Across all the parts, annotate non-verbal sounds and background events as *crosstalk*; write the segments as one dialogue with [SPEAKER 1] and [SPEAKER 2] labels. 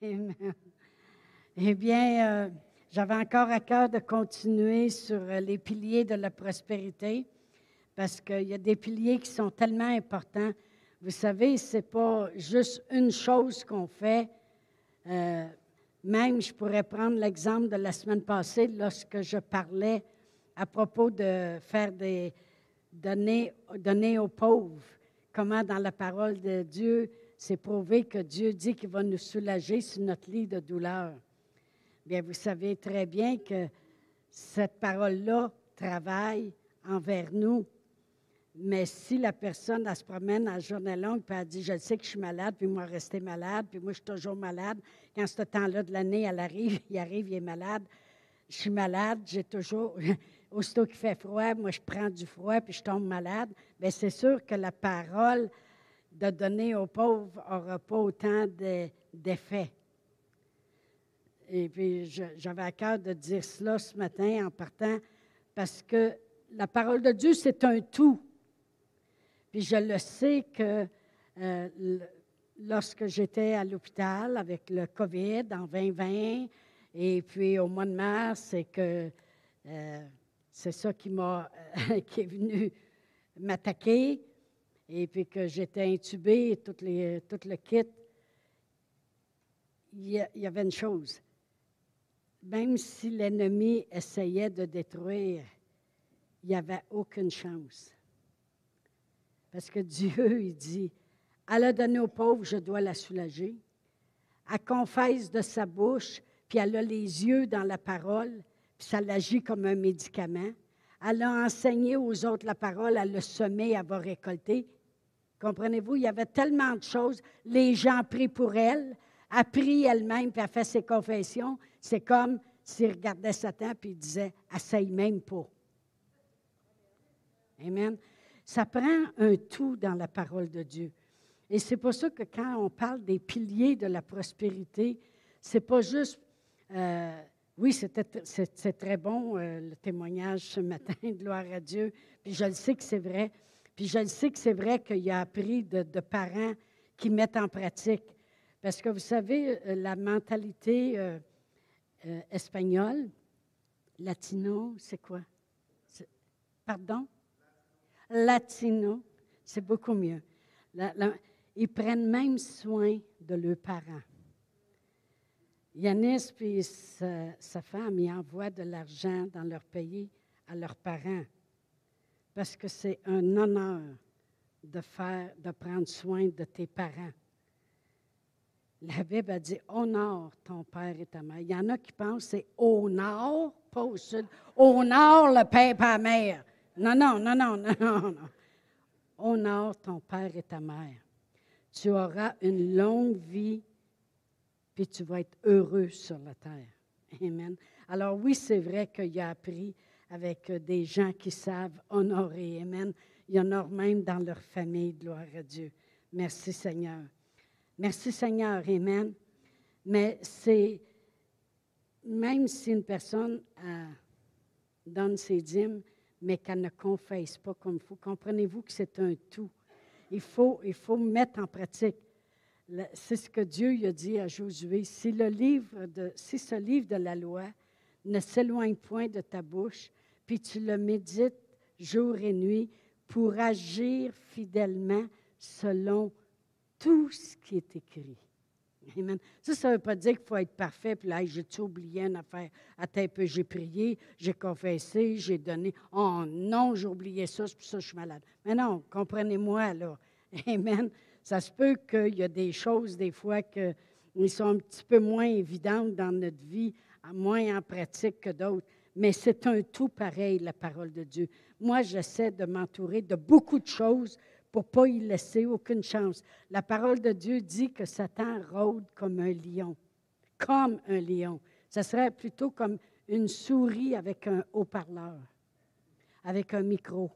[SPEAKER 1] *laughs* Eh bien, euh, j'avais encore à cœur de continuer sur euh, les piliers de la prospérité parce qu'il y a des piliers qui sont tellement importants. Vous savez, ce n'est pas juste une chose qu'on fait. Euh, même, je pourrais prendre l'exemple de la semaine passée lorsque je parlais à propos de faire des donner, donner aux pauvres. Comment dans la parole de Dieu, c'est prouvé que Dieu dit qu'il va nous soulager sur notre lit de douleur. Bien, vous savez très bien que cette parole-là travaille envers nous. Mais si la personne, se promène à journée longue, puis elle dit Je sais que je suis malade, puis moi, rester malade, puis moi, je suis toujours malade. Quand ce temps-là de l'année, elle arrive, *laughs* il arrive, il est malade. Je suis malade, j'ai toujours. *laughs* Aussitôt qu'il fait froid, moi, je prends du froid, puis je tombe malade. Bien, c'est sûr que la parole de donner aux pauvres n'aura pas autant d'effet. Et puis, j'avais à cœur de dire cela ce matin en partant, parce que la parole de Dieu, c'est un tout. Puis je le sais que euh, lorsque j'étais à l'hôpital avec le COVID en 2020, et puis au mois de mars, c'est que euh, c'est ça qui m'a *laughs* qui est venu m'attaquer, et puis que j'étais intubée, tout, le kit. Il y, avait une chose. Même si l'ennemi essayait de détruire, il n'y avait aucune chance. Parce que Dieu, il dit, elle a donné aux pauvres, je dois la soulager. Elle confesse de sa bouche, puis elle a les yeux dans la parole, puis ça l'agit comme un médicament. Elle a enseigné aux autres la parole, elle le semé, elle va récolter. Comprenez-vous, il y avait tellement de choses. Les gens prient pour elle, a pris elle-même, puis a fait ses confessions. C'est comme s'il regardait Satan, puis il disait, essaye même pas. Amen. Ça prend un tout dans la parole de Dieu. Et c'est pour ça que quand on parle des piliers de la prospérité, c'est pas juste. Euh, oui, c'est très bon euh, le témoignage ce matin, *laughs* gloire à Dieu. Puis je le sais que c'est vrai. Puis je sais que c'est vrai qu'il y a appris de, parents qui mettent en pratique. Parce que vous savez, euh, la mentalité espagnole, latino, c'est quoi? Pardon? latino, c'est beaucoup mieux. ils prennent même soin de leurs parents. Yanis et sa, femme, envoient de l'argent dans leur pays à leurs parents parce que c'est un honneur de faire, de prendre soin de tes parents. La Bible a dit honore ton père et ta mère. Il y en a qui pensent c'est au nord, pas au sud. Au nord, le père et la mère. Non, non, non, non, non, non. Honore ton père et ta mère. Tu auras une longue vie, puis tu vas être heureux sur la terre. Amen. Alors oui, c'est vrai qu'il a appris avec des gens qui savent honorer. Amen. Il y en a même dans leur famille, gloire à Dieu. Merci Seigneur. Merci Seigneur. Amen. Mais c'est, même si une personne euh, donne ses dîmes, mais qu'elle ne confesse pas comme il faut. Comprenez-vous que c'est un tout? Il faut, il faut mettre en pratique. C'est ce que Dieu a dit à Josué. Si, le livre de, si ce livre de la loi ne s'éloigne point de ta bouche, puis tu le médites jour et nuit pour agir fidèlement selon tout ce qui est écrit. Amen. Ça, ça ne veut pas dire qu'il faut être parfait, puis là, j'ai-tu oublié une affaire? Attends un peu, j'ai prié, j'ai confessé, j'ai donné. Oh non, j'ai oublié ça, c'est pour ça que je suis malade. Mais non, comprenez-moi, là. Amen. Ça se peut qu'il y a des choses, des fois, qui sont un petit peu moins évidentes dans notre vie, moins en pratique que d'autres. Mais c'est un tout pareil, la parole de Dieu. Moi, j'essaie de m'entourer de beaucoup de choses pour pas y laisser aucune chance. La parole de Dieu dit que Satan rôde comme un lion, comme un lion. Ce serait plutôt comme une souris avec un haut-parleur, avec un micro,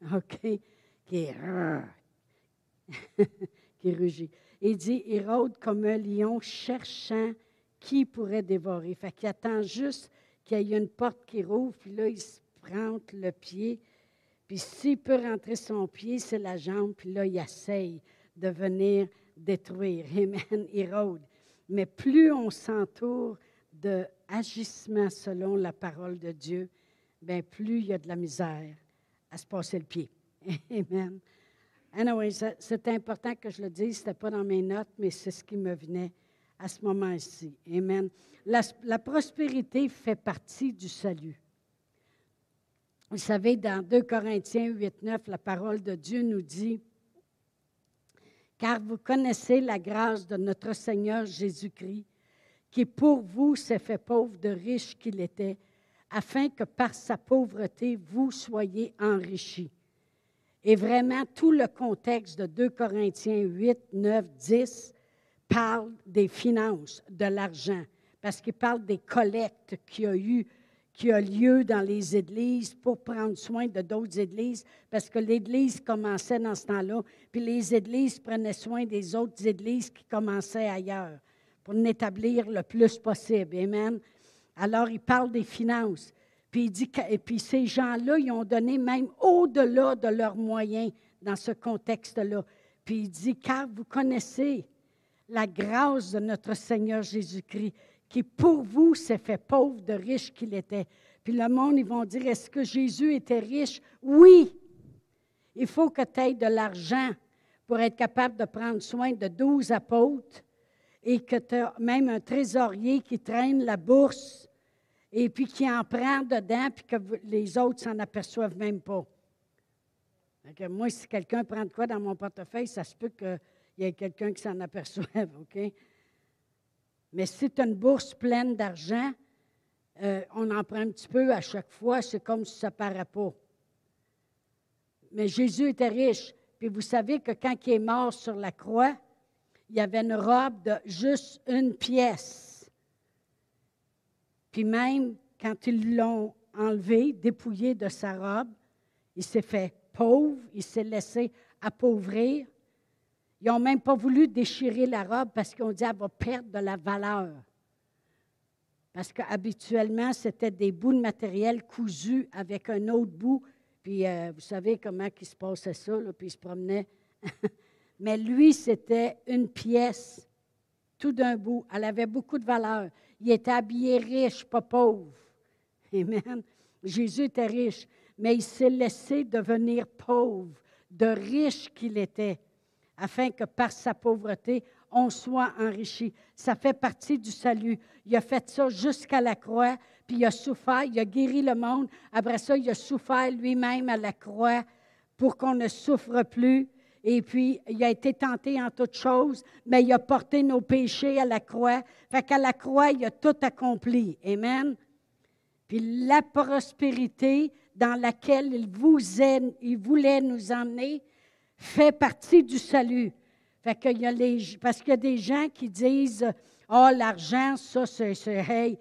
[SPEAKER 1] *laughs* OK, qui *laughs* qui rugit. Il dit, il rôde comme un lion cherchant qui pourrait dévorer. Fait qu'il attend juste qu'il y ait une porte qui rouvre, puis là, il se prend le pied, puis s'il peut rentrer son pied, c'est la jambe, puis là, il essaye de venir détruire. *laughs* Amen. Il rôde. Mais plus on s'entoure d'agissements selon la parole de Dieu, bien plus il y a de la misère à se passer le pied. *laughs* Amen. Anyway, c'est important que je le dise, ce n'était pas dans mes notes, mais c'est ce qui me venait à ce moment-ci. Amen. La, la, prospérité fait partie du salut. Vous savez, dans 2 Corinthiens 8, 9, la parole de Dieu nous dit Car vous connaissez la grâce de notre Seigneur Jésus-Christ, qui pour vous s'est fait pauvre de riche qu'il était, afin que par sa pauvreté vous soyez enrichis. Et vraiment, tout le contexte de 2 Corinthiens 8, 9, 10 parle des finances, de l'argent, parce qu'il parle des collectes qu'il y a eu, qui a lieu dans les églises pour prendre soin de d'autres églises, parce que l'Église commençait dans ce temps-là, puis les églises prenaient soin des autres églises qui commençaient ailleurs, pour l'établir le plus possible. Amen. Alors, il parle des finances. Puis il dit et puis ces gens-là, ils ont donné même au-delà de leurs moyens dans ce contexte-là. Puis il dit, car vous connaissez la grâce de notre Seigneur Jésus-Christ, qui pour vous s'est fait pauvre de riche qu'il était. Puis le monde, ils vont dire, est-ce que Jésus était riche? Oui. Il faut que tu aies de l'argent pour être capable de prendre soin de douze apôtres et que tu as même un trésorier qui traîne la bourse et puis qui en prend dedans, puis que les autres s'en aperçoivent même pas. moi, si quelqu'un prend de quoi dans mon portefeuille, ça se peut qu'il y ait quelqu'un qui s'en aperçoive, *laughs* OK? Mais si tu as une bourse pleine d'argent, euh, on en prend un petit peu à chaque fois, c'est comme si ça ne paraît pas. Mais Jésus était riche. Puis vous savez que quand il est mort sur la croix, il y avait une robe de juste une pièce. Puis même quand ils l'ont enlevé, dépouillé de sa robe, il s'est fait pauvre, il s'est laissé appauvrir. Ils n'ont même pas voulu déchirer la robe parce qu'ils ont dit qu'elle va perdre de la valeur. Parce qu'habituellement, c'était des bouts de matériel cousus avec un autre bout. Puis euh, vous savez comment il se passait ça, puis il se promenait. *laughs* Mais lui, c'était une pièce, tout d'un bout. Elle avait beaucoup de valeur. Il était habillé riche, pas pauvre. *laughs* Amen. Jésus était riche, mais il s'est laissé devenir pauvre, de riche qu'il était, afin que par sa pauvreté, on soit enrichi. Ça fait partie du salut. Il a fait ça jusqu'à la croix, puis il a souffert, il a guéri le monde. Après ça, il a souffert lui-même à la croix pour qu'on ne souffre plus. Et puis, il a été tenté en toutes choses, mais il a porté nos péchés à la croix. Fait qu'à la croix, il a tout accompli. Amen. Puis la prospérité dans laquelle il, vous il voulait nous emmener fait partie du salut. Parce qu'il y a des gens qui disent Oh, l'argent, ça, c'est, hey,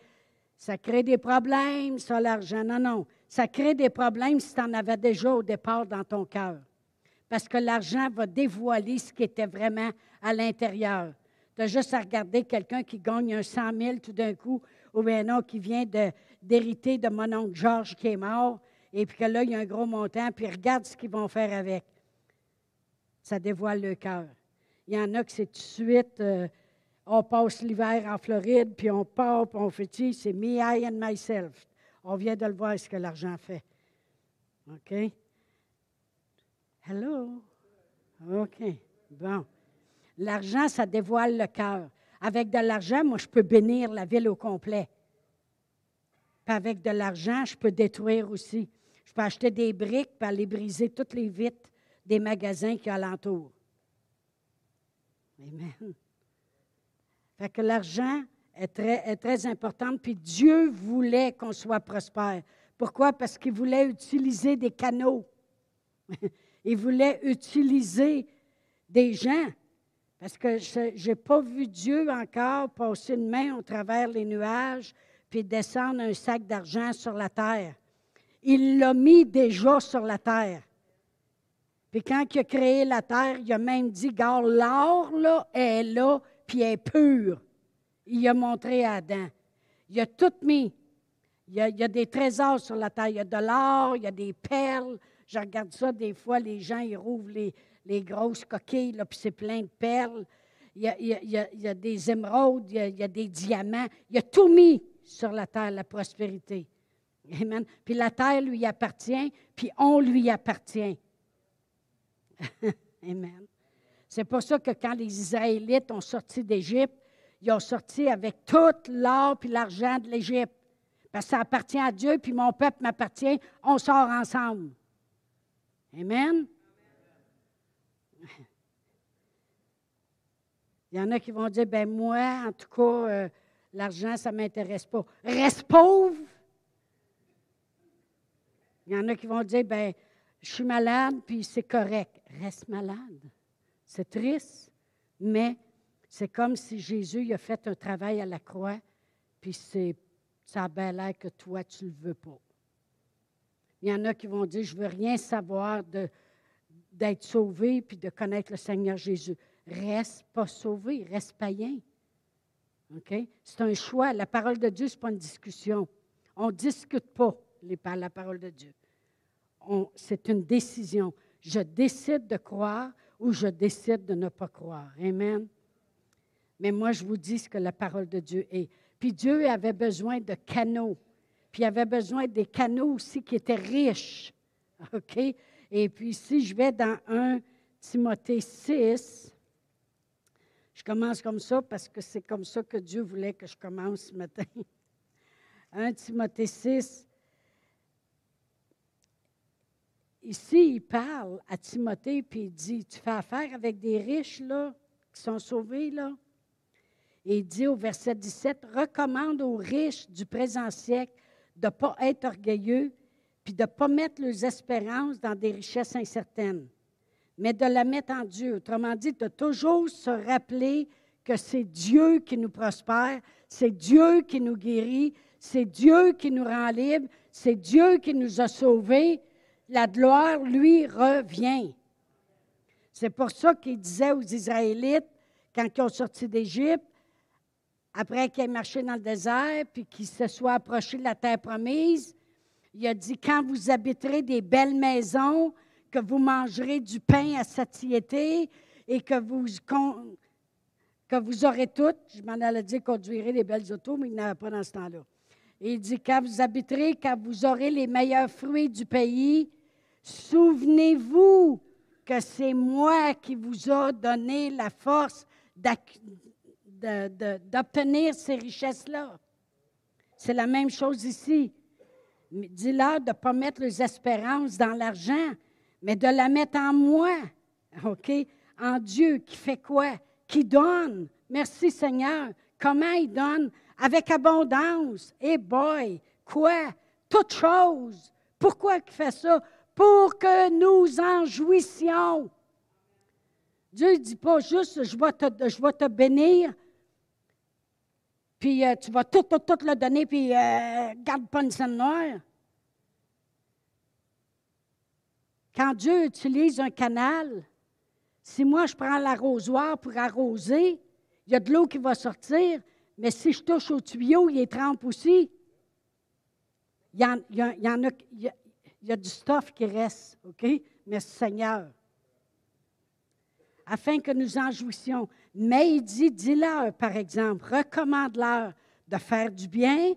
[SPEAKER 1] ça crée des problèmes, ça, l'argent. Non, non. Ça crée des problèmes si tu en avais déjà au départ dans ton cœur parce que l'argent va dévoiler ce qui était vraiment à l'intérieur. Tu as juste à regarder quelqu'un qui gagne un 100 000 tout d'un coup, ou bien non, qui vient d'hériter de, mon oncle Georges qui est mort, et puis que là, il y a un gros montant, puis regarde ce qu'ils vont faire avec. Ça dévoile le cœur. Il y en a que c'est tout de suite, euh, on passe l'hiver en Floride, puis on part, puis on fait, c'est me, I and myself. On vient de le voir ce que l'argent fait. OK? Hello? OK. Bon. L'argent, ça dévoile le cœur. Avec de l'argent, moi, je peux bénir la ville au complet. Puis avec de l'argent, je peux détruire aussi. Je peux acheter des briques et aller briser toutes les vitres des magasins qui alentour. Amen. Fait que l'argent est très, important. Puis Dieu voulait qu'on soit prospère. Pourquoi? Parce qu'il voulait utiliser des canaux. *laughs* Il voulait utiliser des gens. Parce que je n'ai pas vu Dieu encore passer une main au travers les nuages puis descendre un sac d'argent sur la terre. Il l'a mis déjà sur la terre. Puis quand il a créé la terre, il a même dit, regarde, l'or, là, est là, puis est pur. Il a montré à Adam. Il a tout mis. Il y a, des trésors sur la terre. Il y a de l'or, il y a des perles, je regarde ça des fois, les gens, ils rouvrent les, grosses coquilles, là, puis c'est plein de perles. il y a, des émeraudes, il y a, il y a des diamants. Il a tout mis sur la terre, la prospérité. Amen. Puis la terre lui appartient, puis on lui appartient. *laughs* Amen. C'est pour ça que quand les Israélites ont sorti d'Égypte, ils ont sorti avec tout l'or puis l'argent de l'Égypte. Parce que ça appartient à Dieu, puis mon peuple m'appartient, on sort ensemble. Amen? *laughs* Il y en a qui vont dire, ben moi, en tout cas, euh, l'argent, ça ne m'intéresse pas. Reste pauvre. Il y en a qui vont dire, ben je suis malade, puis c'est correct. Reste malade. C'est triste, mais c'est comme si Jésus il a fait un travail à la croix, puis c'est, ça a bien l'air que toi, tu ne le veux pas. Il y en a qui vont dire, je ne veux rien savoir de, d'être sauvé puis de connaître le Seigneur Jésus. Reste pas sauvé, reste païen. C'est un choix. La parole de Dieu, ce n'est pas une discussion. On ne discute pas les, la parole de Dieu. C'est une décision. Je décide de croire ou je décide de ne pas croire. Amen. Mais moi, je vous dis ce que la parole de Dieu est. Puis Dieu avait besoin de canaux. Puis il avait besoin des canaux aussi qui étaient riches. *laughs* OK? Et puis si je vais dans 1 Timothée 6, je commence comme ça parce que c'est comme ça que Dieu voulait que je commence ce matin. *laughs* 1 Timothée 6. Ici, il parle à Timothée, puis il dit, tu fais affaire avec des riches, là, qui sont sauvés, là. Et il dit au verset 17, recommande aux riches du présent siècle de ne pas être orgueilleux, puis de ne pas mettre leurs espérances dans des richesses incertaines, mais de la mettre en Dieu. Autrement dit, de toujours se rappeler que c'est Dieu qui nous prospère, c'est Dieu qui nous guérit, c'est Dieu qui nous rend libres, c'est Dieu qui nous a sauvés. La gloire lui revient. C'est pour ça qu'il disait aux Israélites, quand ils ont sorti d'Égypte, après qu'ils aient marché dans le désert, puis qu'ils se soient approchés de la terre promise, il a dit, quand vous habiterez des belles maisons, que vous mangerez du pain à satiété et que vous, que vous aurez toutes, je m'en allais dire conduirez des belles autos, mais il n'y pas dans ce temps-là. Il dit, quand vous habiterez, quand vous aurez les meilleurs fruits du pays, souvenez-vous que c'est moi qui vous a donné la force d'obtenir ces richesses-là. C'est la même chose ici. Dis-leur de ne pas mettre les espérances dans l'argent, mais de la mettre en moi, OK? En Dieu qui fait quoi? Qui donne. Merci Seigneur. Comment il donne? Avec abondance. Et boy, quoi? Toute chose. Pourquoi il fait ça? Pour que nous en jouissions. Dieu ne dit pas juste, je vais te, je bénir, puis euh, tu vas tout, tout, tout le donner, puis euh, garde pas une scène noire. Quand Dieu utilise un canal, si moi je prends l'arrosoir pour arroser, il y a de l'eau qui va sortir, mais si je touche au tuyau, il est trempe aussi. Y en, a- il y a du stuff qui reste, OK? Merci Seigneur. Afin que nous en jouissions. Mais il dit, dis-leur, par exemple, recommande-leur de faire du bien,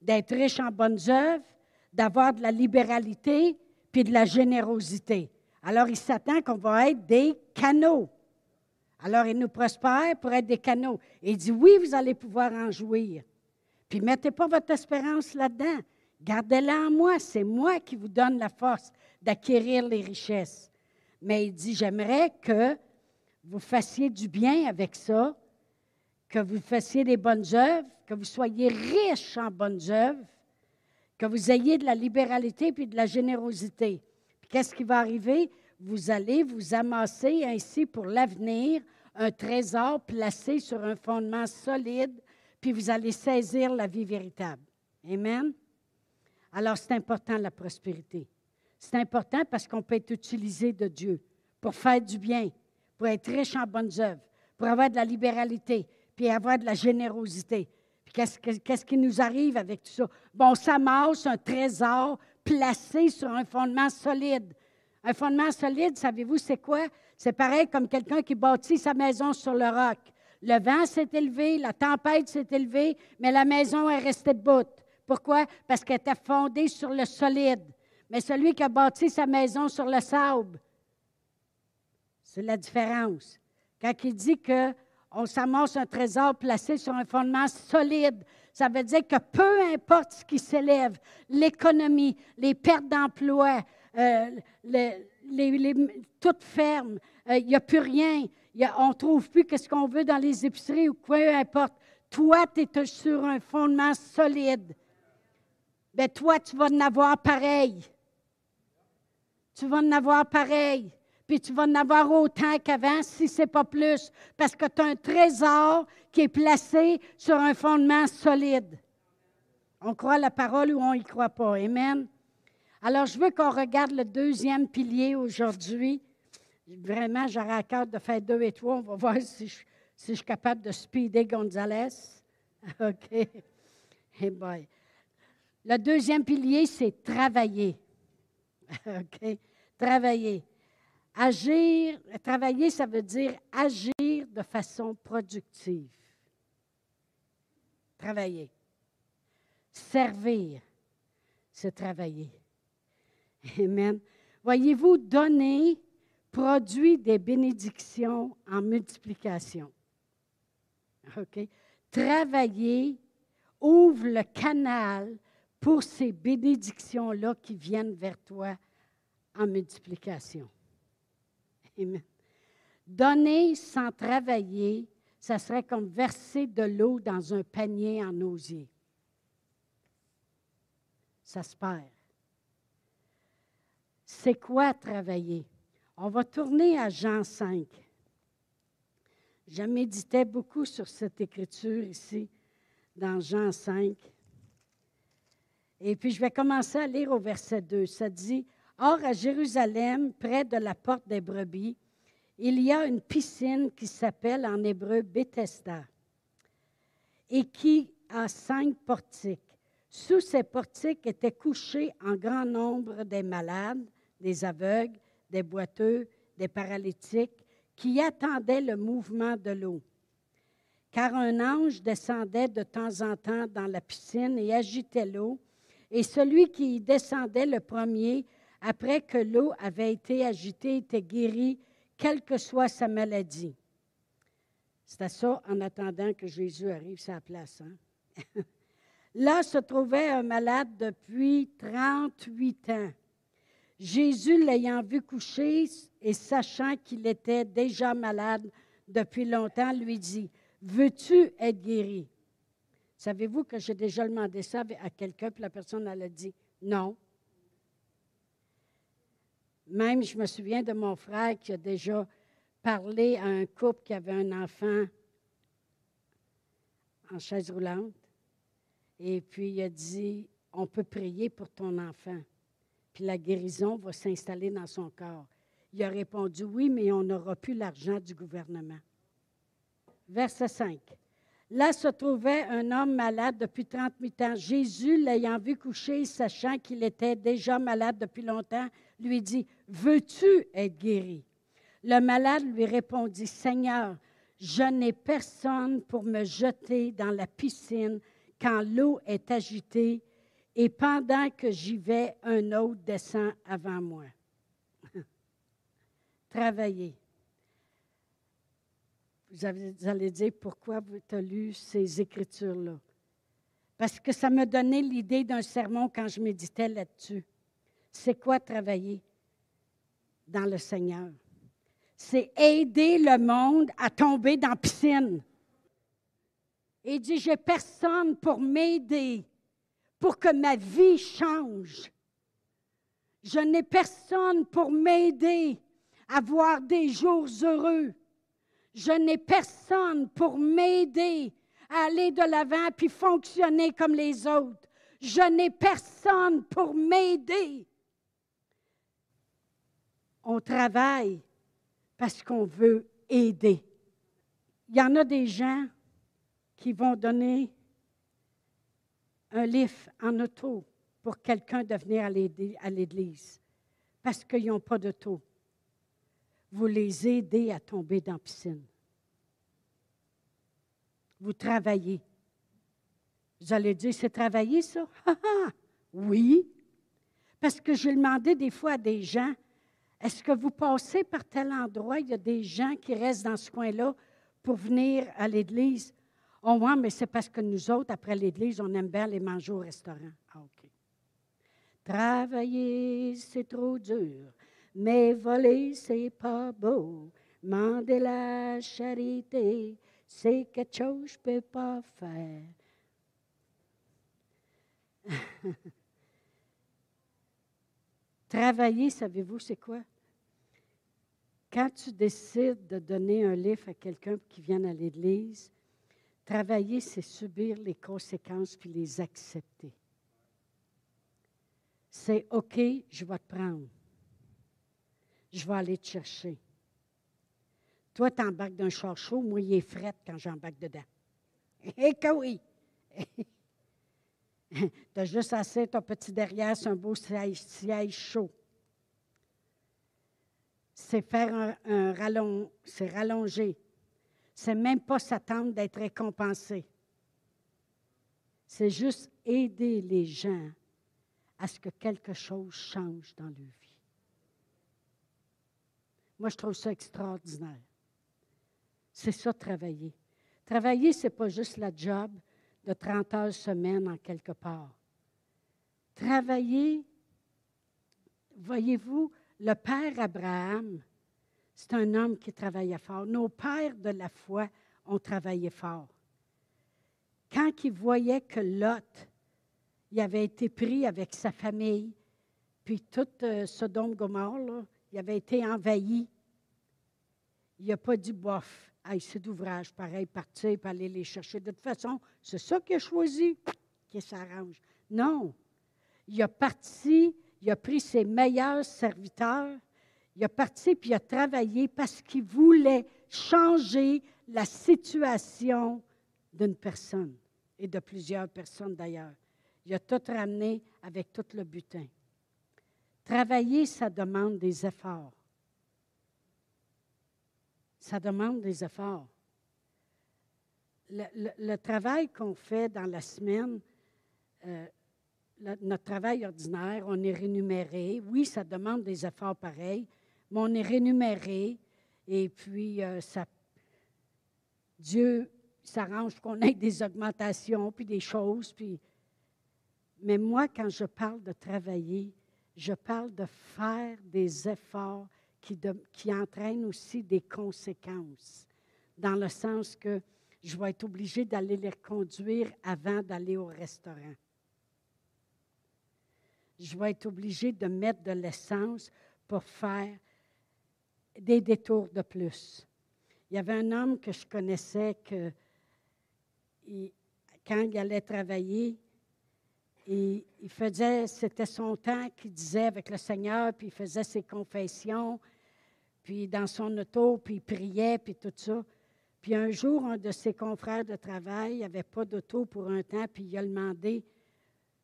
[SPEAKER 1] d'être riche en bonnes œuvres, d'avoir de la libéralité, puis de la générosité. Alors, il s'attend qu'on va être des canaux. Alors, il nous prospère pour être des canaux. Il dit, oui, vous allez pouvoir en jouir. Puis, mettez pas votre espérance là-dedans. Gardez-la en moi. C'est moi qui vous donne la force d'acquérir les richesses. Mais il dit, j'aimerais que vous fassiez du bien avec ça, que vous fassiez des bonnes œuvres, que vous soyez riches en bonnes œuvres, que vous ayez de la libéralité puis de la générosité. Puis qu'est-ce qui va arriver? Vous allez vous amasser ainsi pour l'avenir un trésor placé sur un fondement solide, puis vous allez saisir la vie véritable. Amen? Alors, c'est important la prospérité. C'est important parce qu'on peut être utilisé de Dieu pour faire du bien, pour être riche en bonnes œuvres, pour avoir de la libéralité, puis avoir de la générosité. Puis qu'est-ce, que- qu'est-ce qui nous arrive avec tout ça? Bon, on s'amasse un trésor placé sur un fondement solide. Un fondement solide, savez-vous, c'est quoi? C'est pareil comme quelqu'un qui bâtit sa maison sur le roc. Le vent s'est élevé, la tempête s'est élevée, mais la maison est restée debout. Pourquoi? Parce qu'elle était fondée sur le solide. Mais celui qui a bâti sa maison sur le sable, c'est la différence. Quand il dit qu'on s'amasse un trésor placé sur un fondement solide, ça veut dire que peu importe ce qui s'élève, l'économie, les pertes d'emploi, euh, les, toutes fermes, il euh, n'y a plus rien, on ne trouve plus ce qu'on veut dans les épiceries ou peu importe. Toi, tu es sur un fondement solide. Bien, toi, tu vas en avoir pareil. Tu vas en avoir pareil. Puis tu vas en avoir autant qu'avant, si ce n'est pas plus, parce que tu as un trésor qui est placé sur un fondement solide. On croit la parole ou on n'y croit pas. Amen. Alors, je veux qu'on regarde le deuxième pilier aujourd'hui. Vraiment, j'aurais à cœur de faire deux et trois. On va voir si je, si je suis capable de speeder Gonzalez. *laughs* OK. Hey boy. Le deuxième pilier, c'est travailler. *laughs* OK? Travailler. Agir, travailler, ça veut dire agir de façon productive. Travailler. Servir, c'est travailler. *laughs* Amen. Voyez-vous, donner produit des bénédictions en multiplication. OK? Travailler ouvre le canal pour ces bénédictions-là qui viennent vers toi en multiplication. Amen. Donner sans travailler, ça serait comme verser de l'eau dans un panier en osier. Ça se perd. C'est quoi travailler? On va tourner à Jean 5. Je méditais beaucoup sur cette écriture ici, dans Jean 5. Et puis, je vais commencer à lire au verset 2. Ça dit, Or, à Jérusalem, près de la porte des brebis, il y a une piscine qui s'appelle en hébreu Bethesda et qui a cinq portiques. Sous ces portiques étaient couchés en grand nombre des malades, des aveugles, des boiteux, des paralytiques qui attendaient le mouvement de l'eau. Car un ange descendait de temps en temps dans la piscine et agitait l'eau, et celui qui y descendait le premier, après que l'eau avait été agitée, était guéri, quelle que soit sa maladie. C'était ça en attendant que Jésus arrive sur la place. Hein? *laughs* Là se trouvait un malade depuis 38 ans. Jésus, l'ayant vu coucher et sachant qu'il était déjà malade depuis longtemps, lui dit, Veux-tu être guéri? Savez-vous que j'ai déjà demandé ça à quelqu'un, puis la personne elle a dit non. Même, je me souviens de mon frère qui a déjà parlé à un couple qui avait un enfant en chaise roulante. Et puis, il a dit, on peut prier pour ton enfant puis la guérison va s'installer dans son corps. Il a répondu oui, mais on n'aura plus l'argent du gouvernement. Verset 5. Là se trouvait un homme malade depuis 38 ans. Jésus, l'ayant vu coucher, sachant qu'il était déjà malade depuis longtemps, lui dit, Veux-tu être guéri? Le malade lui répondit, Seigneur, je n'ai personne pour me jeter dans la piscine quand l'eau est agitée et pendant que j'y vais, un autre descend avant moi. *laughs* Travailler. Vous, allez dire pourquoi vous avez lu ces écritures-là? Parce que ça m'a donné l'idée d'un sermon quand je méditais là-dessus. C'est quoi travailler dans le Seigneur? C'est aider le monde à tomber dans la piscine. Et dit, j'ai personne pour m'aider pour que ma vie change. Je n'ai personne pour m'aider à voir des jours heureux. Je n'ai personne pour m'aider à aller de l'avant puis fonctionner comme les autres. Je n'ai personne pour m'aider. On travaille parce qu'on veut aider. Il y en a des gens qui vont donner un livre en auto pour quelqu'un de venir à l'église parce qu'ils n'ont pas d'auto. Vous les aidez à tomber dans la piscine. Vous travaillez. Vous allez dire, c'est travailler ça? Oui. Parce que j'ai demandé des fois à des gens, est-ce que vous passez par tel endroit? Il y a des gens qui restent dans ce coin-là pour venir à l'église? Oh, ouais, mais c'est parce que nous autres, après l'église, on aime bien les manger au restaurant. Ah, OK. Travailler, c'est trop dur, mais voler, c'est pas beau. Mander la charité, c'est quelque chose que je peux pas faire. *laughs* Travailler, savez-vous, c'est quoi? Quand tu décides de donner un livre à quelqu'un qui vient à l'Église, travailler, c'est subir les conséquences puis les accepter. C'est OK, je vais te prendre. Je vais aller te chercher. Toi, tu embarques d'un char chaud, moi, il est fret quand j'embarque dedans. *laughs* Eh que oui! *laughs* tu as juste assez ton petit derrière c'est un beau siège, chaud. C'est faire un, un rallong, c'est rallonger. C'est même pas s'attendre d'être récompensé. C'est juste aider les gens à ce que quelque chose change dans leur vie. Moi, je trouve ça extraordinaire. C'est ça, travailler. Travailler, ce n'est pas juste la job, de 30 heures semaine en quelque part. Travailler, voyez-vous, le Père Abraham, c'est un homme qui travaillait fort. Nos pères de la foi ont travaillé fort. Quand ils voyaient que Lot, il avait été pris avec sa famille, puis tout euh, Sodome Gomorre, il avait été envahi, il n'a pas dit bof c'est d'ouvrage, pareil, partir pour aller les chercher. De toute façon, c'est ça qu'il a choisi, qui s'arrange. Non. Il a parti, il a pris ses meilleurs serviteurs, il a parti puis il a travaillé parce qu'il voulait changer la situation d'une personne et de plusieurs personnes d'ailleurs. Il a tout ramené avec tout le butin. Travailler, ça demande des efforts ça demande des efforts. Le, travail qu'on fait dans la semaine, euh, notre travail ordinaire, on est rémunéré. Oui, ça demande des efforts pareils, mais on est rémunéré. Et puis, euh, ça, Dieu s'arrange qu'on ait des augmentations, puis des choses. Puis, mais moi, quand je parle de travailler, je parle de faire des efforts qui, qui entraîne aussi des conséquences, dans le sens que je vais être obligé d'aller les conduire avant d'aller au restaurant. Je vais être obligé de mettre de l'essence pour faire des détours de plus. Il y avait un homme que je connaissais que quand il allait travailler, il, faisait, c'était son temps qu'il disait avec le Seigneur, puis il faisait ses confessions, puis dans son auto, puis il priait, puis tout ça. Puis un jour, un de ses confrères de travail n'avait pas d'auto pour un temps, puis il a demandé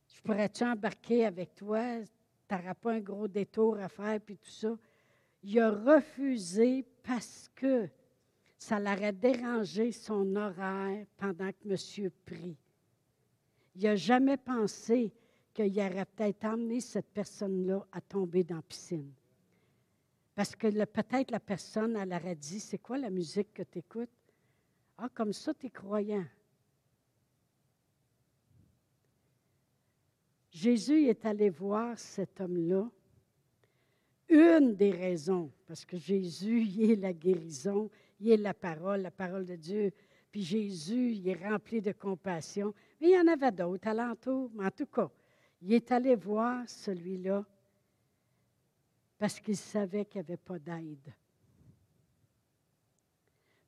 [SPEAKER 1] Je pourrais-tu embarquer avec toi? Tu n'auras pas un gros détour à faire, puis tout ça. Il a refusé parce que ça l'aurait dérangé son horaire pendant que monsieur prie. Il n'a jamais pensé qu'il aurait peut-être amené cette personne-là à tomber dans la piscine. Parce que peut-être la personne, elle aurait dit, c'est quoi la musique que tu écoutes? Ah, comme ça, tu es croyant. Jésus est allé voir cet homme-là. Une des raisons, parce que Jésus, il est la guérison, il est la parole, la parole de Dieu. Puis Jésus, il est rempli de compassion. Mais il y en avait d'autres alentour. Mais en tout cas, il est allé voir celui-là parce qu'il savait qu'il n'y avait pas d'aide.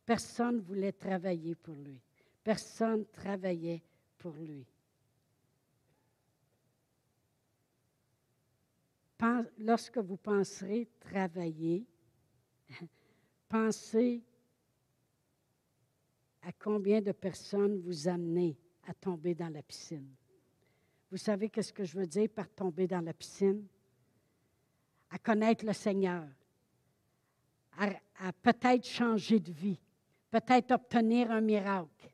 [SPEAKER 1] Personne ne voulait travailler pour lui. Personne travaillait pour lui. Lorsque vous penserez travailler, *laughs* pensez à combien de personnes vous amenez à tomber dans la piscine. Vous savez qu'est-ce que je veux dire par tomber dans la piscine? à connaître le Seigneur, à, peut-être changer de vie, peut-être obtenir un miracle.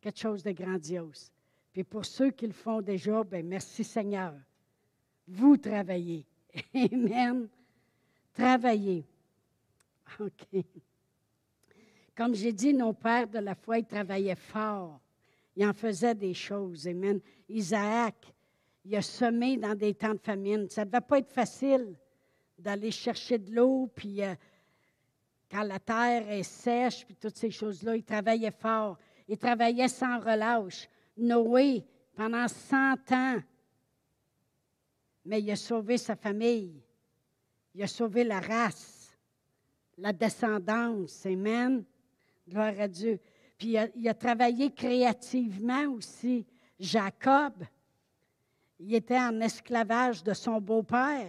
[SPEAKER 1] quelque chose de grandiose. Puis pour ceux qui le font déjà, ben merci Seigneur. Vous travaillez. *laughs* Amen. Travaillez. OK. Comme j'ai dit, nos pères de la foi, ils travaillaient fort. Ils en faisaient des choses. Amen. Isaac, il a semé dans des temps de famine. Ça ne devait pas être facile d'aller chercher de l'eau, puis euh, quand la terre est sèche, puis toutes ces choses-là, il travaillait fort. Il travaillait sans relâche. Noé, pendant 100 ans, mais il a sauvé sa famille. Il a sauvé la race, la descendance. Amen. Gloire à Dieu. Puis il a, travaillé créativement aussi. Jacob, il était en esclavage de son beau-père.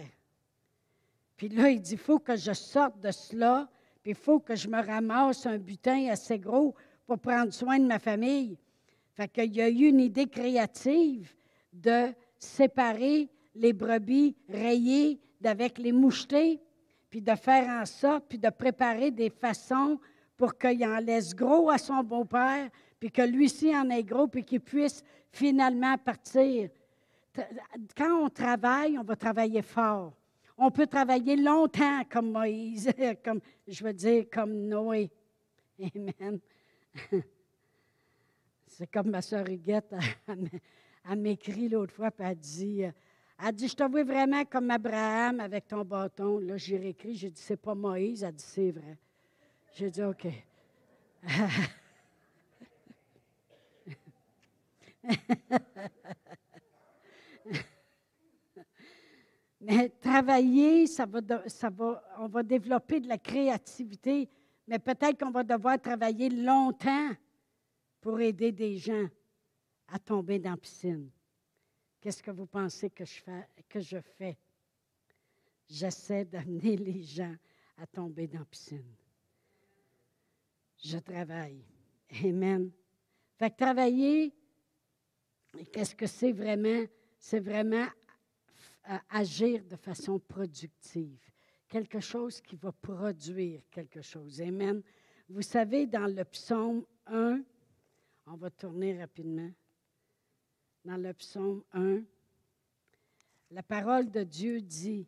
[SPEAKER 1] Puis là, il dit, il faut que je sorte de cela, puis il faut que je me ramasse un butin assez gros pour prendre soin de ma famille. Fait qu'il y a eu une idée créative de séparer les brebis rayées d'avec les mouchetés, puis de faire en sorte, puis de préparer des façons pour qu'il en laisse gros à son beau-père, puis que lui-ci en ait gros, puis qu'il puisse finalement partir. Quand on travaille, on va travailler fort. On peut travailler longtemps comme Moïse, *laughs* comme, je veux dire, comme Noé. Amen. *laughs* C'est comme ma soeur Huguette, *laughs* elle m'écrit l'autre fois, puis elle dit, elle dit, je te vois vraiment comme Abraham avec ton bâton. Là, j'ai réécrit, j'ai dit, c'est pas Moïse. Elle dit, c'est vrai. J'ai dit, OK. *laughs* Mais travailler, ça va, ça va, on va développer de la créativité, mais peut-être qu'on va devoir travailler longtemps pour aider des gens à tomber dans la piscine. Qu'est-ce que vous pensez que je fais? Que je fais? J'essaie d'amener les gens à tomber dans la piscine. Je travaille. Amen. Fait que travailler, qu'est-ce que c'est vraiment? C'est vraiment euh, agir de façon productive. Quelque chose qui va produire quelque chose. Amen. Vous savez, dans le psaume 1, on va tourner rapidement. Dans le psaume 1, la parole de Dieu dit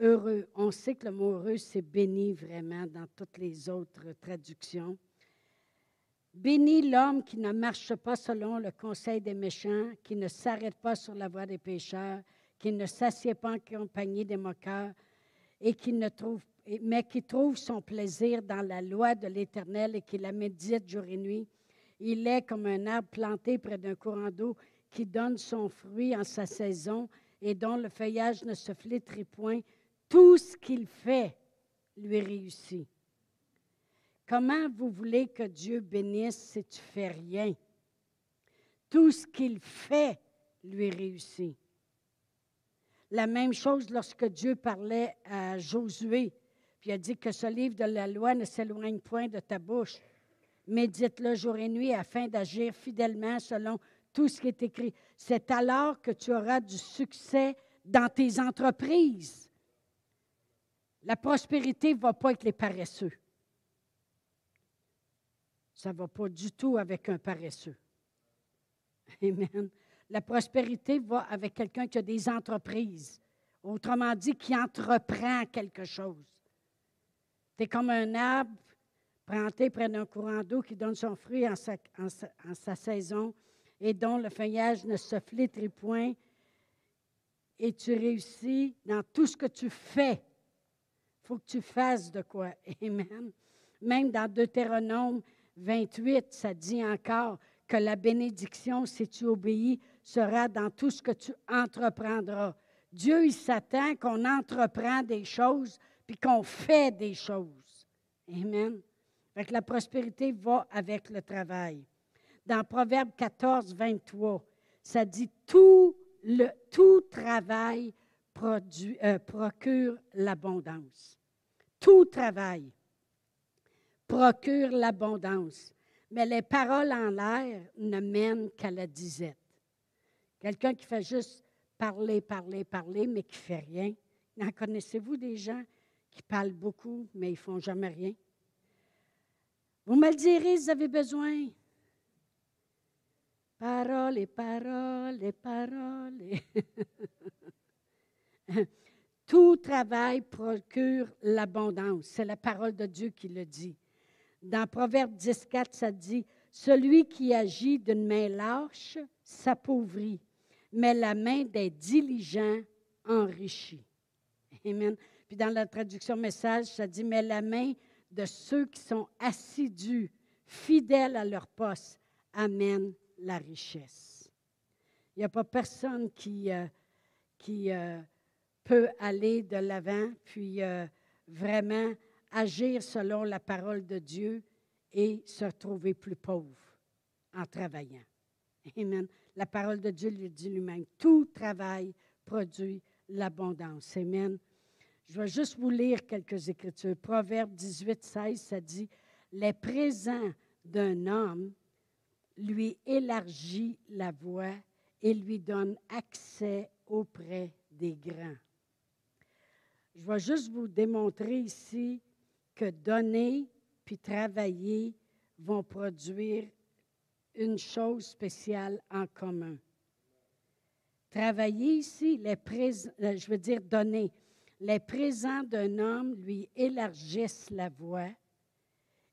[SPEAKER 1] heureux. On sait que le mot heureux, c'est béni vraiment dans toutes les autres traductions. Béni l'homme qui ne marche pas selon le conseil des méchants, qui ne s'arrête pas sur la voie des pécheurs, qui ne s'assied pas en compagnie des moqueurs, et qui ne trouve, mais qui trouve son plaisir dans la loi de l'Éternel et qui la médite jour et nuit. Il est comme un arbre planté près d'un courant d'eau qui donne son fruit en sa saison et dont le feuillage ne se flétrit point. Tout ce qu'il fait lui réussit. Comment vous voulez que Dieu bénisse si tu fais rien? Tout ce qu'il fait lui réussit. La même chose lorsque Dieu parlait à Josué, puis il a dit que ce livre de la loi ne s'éloigne point de ta bouche. Médite-le jour et nuit afin d'agir fidèlement selon tout ce qui est écrit. C'est alors que tu auras du succès dans tes entreprises. La prospérité ne va pas avec les paresseux. Ça ne va pas du tout avec un paresseux. *laughs* Amen. La prospérité va avec quelqu'un qui a des entreprises. Autrement dit, qui entreprend quelque chose. Tu es comme un arbre planté près d'un courant d'eau qui donne son fruit en sa, saison et dont le feuillage ne se flétrit point. Et tu réussis dans tout ce que tu fais. Il faut que tu fasses de quoi. *laughs* Amen. Même dans Deutéronome 28, ça dit encore que la bénédiction, si tu obéis, sera dans tout ce que tu entreprendras. Dieu, il s'attend qu'on entreprend des choses puis qu'on fait des choses. Amen. Fait la prospérité va avec le travail. Dans Proverbe 14, 23, ça dit tout, le, tout travail euh, procure l'abondance. Tout travail procure l'abondance. Mais les paroles en l'air ne mènent qu'à la disette. Quelqu'un qui fait juste parler, parler, parler, mais qui ne fait rien. En connaissez-vous des gens qui parlent beaucoup, mais ils ne font jamais rien? Vous me le direz, vous avez besoin. Paroles et paroles et paroles. *laughs* Tout travail procure l'abondance. C'est la parole de Dieu qui le dit. Dans Proverbe 10.4, ça dit, Celui qui agit d'une main lâche s'appauvrit, mais la main des diligents enrichit. Amen. Puis dans la traduction message, ça dit, mais la main de ceux qui sont assidus, fidèles à leur poste, amène la richesse. Il n'y a pas personne qui, euh, qui euh, peut aller de l'avant, puis euh, vraiment agir selon la parole de Dieu et se retrouver plus pauvre en travaillant. Amen. La parole de Dieu lui dit lui-même, tout travail produit l'abondance. Amen. Je vais juste vous lire quelques écritures. Proverbe 18, 16, ça dit, les présents d'un homme lui élargit la voie et lui donne accès auprès des grands. Je vais juste vous démontrer ici que donner puis travailler vont produire une chose spéciale en commun. Travailler ici, les euh, je veux dire donner. Les présents d'un homme lui élargissent la voie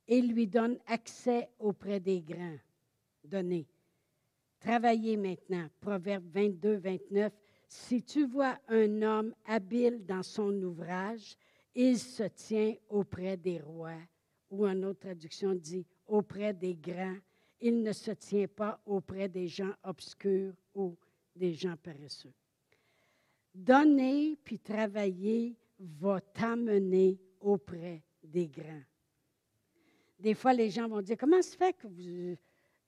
[SPEAKER 1] et lui donnent accès auprès des grands. Donner. Travailler maintenant. Proverbe 22, 29. Si tu vois un homme habile dans son ouvrage, il se tient auprès des rois, ou en autre traduction dit auprès des grands. Il ne se tient pas auprès des gens obscurs ou des gens paresseux. Donner puis travailler va t'amener auprès des grands. Des fois, les gens vont dire Comment se fait que vous.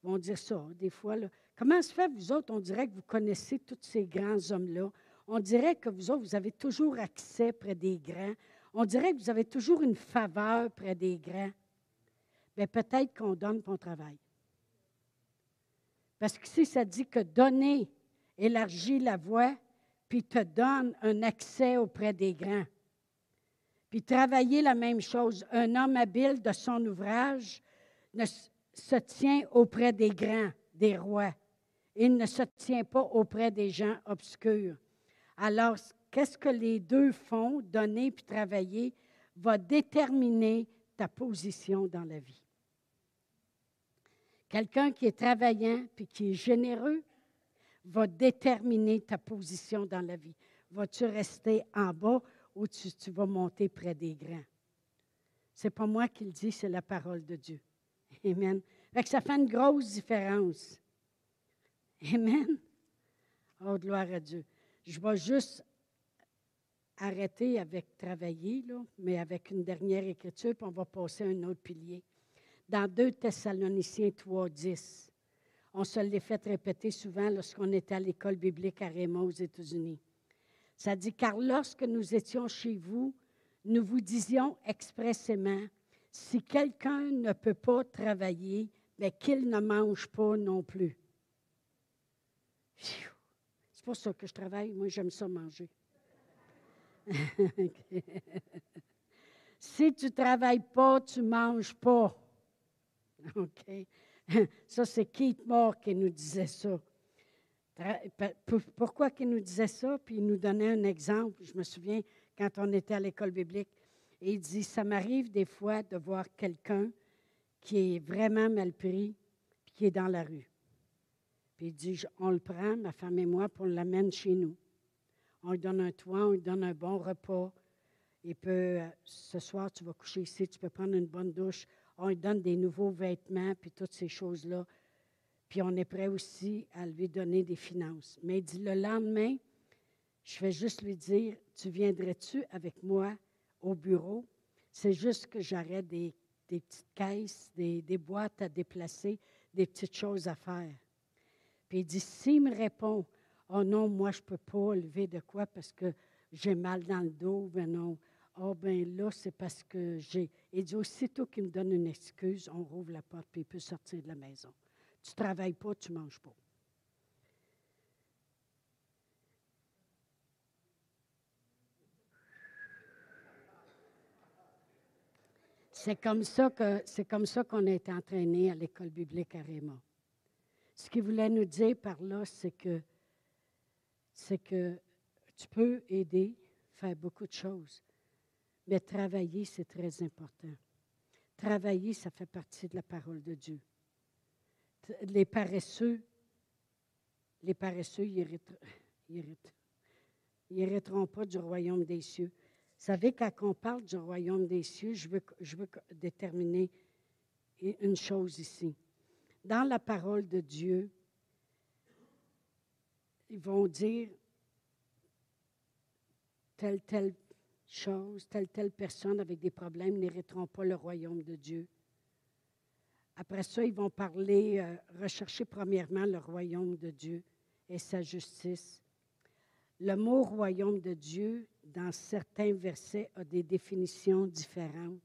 [SPEAKER 1] vont dire ça, des fois, là. Comment se fait, vous autres, on dirait que vous connaissez tous ces grands hommes-là? On dirait que vous autres, vous avez toujours accès près des grands. On dirait que vous avez toujours une faveur près des grands. Bien, peut-être qu'on donne pour travail. Parce que si ça dit que donner élargit la voie, puis te donne un accès auprès des grands. Puis travailler la même chose. Un homme habile de son ouvrage se tient auprès des grands, des rois. Il ne se tient pas auprès des gens obscurs. Alors, qu'est-ce que les deux font, donner puis travailler, va déterminer ta position dans la vie. Quelqu'un qui est travaillant puis qui est généreux va déterminer ta position dans la vie. Vas-tu rester en bas ou tu, vas monter près des grands? Ce n'est pas moi qui le dis, c'est la parole de Dieu. Amen. ça fait une grosse différence. Amen. Oh, gloire à Dieu. Je vais juste arrêter avec travailler, mais avec une dernière écriture, puis on va passer à un autre pilier. Dans 2 Thessaloniciens 3, 10, on se l'est fait répéter souvent lorsqu'on était à l'école biblique à Raymond aux États-Unis. Ça dit, car lorsque nous étions chez vous, nous vous disions expressément, si quelqu'un ne peut pas travailler, mais qu'il ne mange pas non plus. C'est pour ça que je travaille. Moi, j'aime ça manger. Si tu ne travailles pas, tu ne manges pas. OK? Ça, c'est Keith Moore qui nous disait ça. Pourquoi qu'il nous disait ça? Puis il nous donnait un exemple. Je me souviens quand on était à l'école biblique. Et il dit, ça m'arrive des fois de voir quelqu'un qui est vraiment mal pris, puis qui est dans la rue. Puis il dit, on le prend, ma femme et moi, pour l'amène chez nous. On lui donne un toit, on lui donne un bon repas. Il peut, euh, ce soir, tu vas coucher ici, tu peux prendre une bonne douche. On lui donne des nouveaux vêtements, puis toutes ces choses-là. Puis on est prêt aussi à lui donner des finances. Mais il dit, le lendemain, je vais juste lui dire, tu viendrais-tu avec moi au bureau? C'est juste que j'aurais des, petites caisses, des, des boîtes à déplacer, des petites choses à faire. Puis il dit, s'il me répond, oh non, moi, je ne peux pas lever de quoi parce que j'ai mal dans le dos, ben non. Oh, ben là, c'est parce que j'ai. Il dit, aussitôt qu'il me donne une excuse, on rouvre la porte, puis il peut sortir de la maison. Tu ne travailles pas, tu ne manges pas. C'est comme ça qu'on a été entraîné à l'école biblique à Raymond. Ce qu'il voulait nous dire par là, c'est que, c'est que tu peux aider, faire beaucoup de choses, mais travailler, c'est très important. Travailler, ça fait partie de la parole de Dieu. Les paresseux, les paresseux, ils n'hériteront pas du royaume des cieux. Vous savez, quand on parle du royaume des cieux, je veux, je veux déterminer une chose ici. Dans la parole de Dieu, ils vont dire telle, telle chose, telle, telle personne avec des problèmes n'hériteront pas le royaume de Dieu. Après ça, ils vont parler, euh, rechercher premièrement le royaume de Dieu et sa justice. Le mot royaume de Dieu, dans certains versets, a des définitions différentes.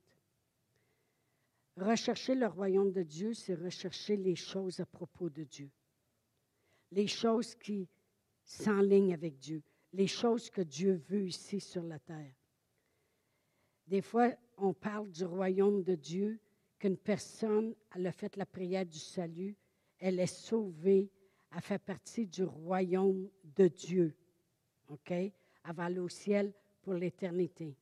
[SPEAKER 1] Rechercher le royaume de Dieu, c'est rechercher les choses à propos de Dieu. Les choses qui s'enlignent avec Dieu. Les choses que Dieu veut ici sur la terre. Des fois, on parle du royaume de Dieu, qu'une personne, elle a fait la prière du salut, elle est sauvée, elle fait partie du royaume de Dieu. OK? Elle aller au ciel pour l'éternité.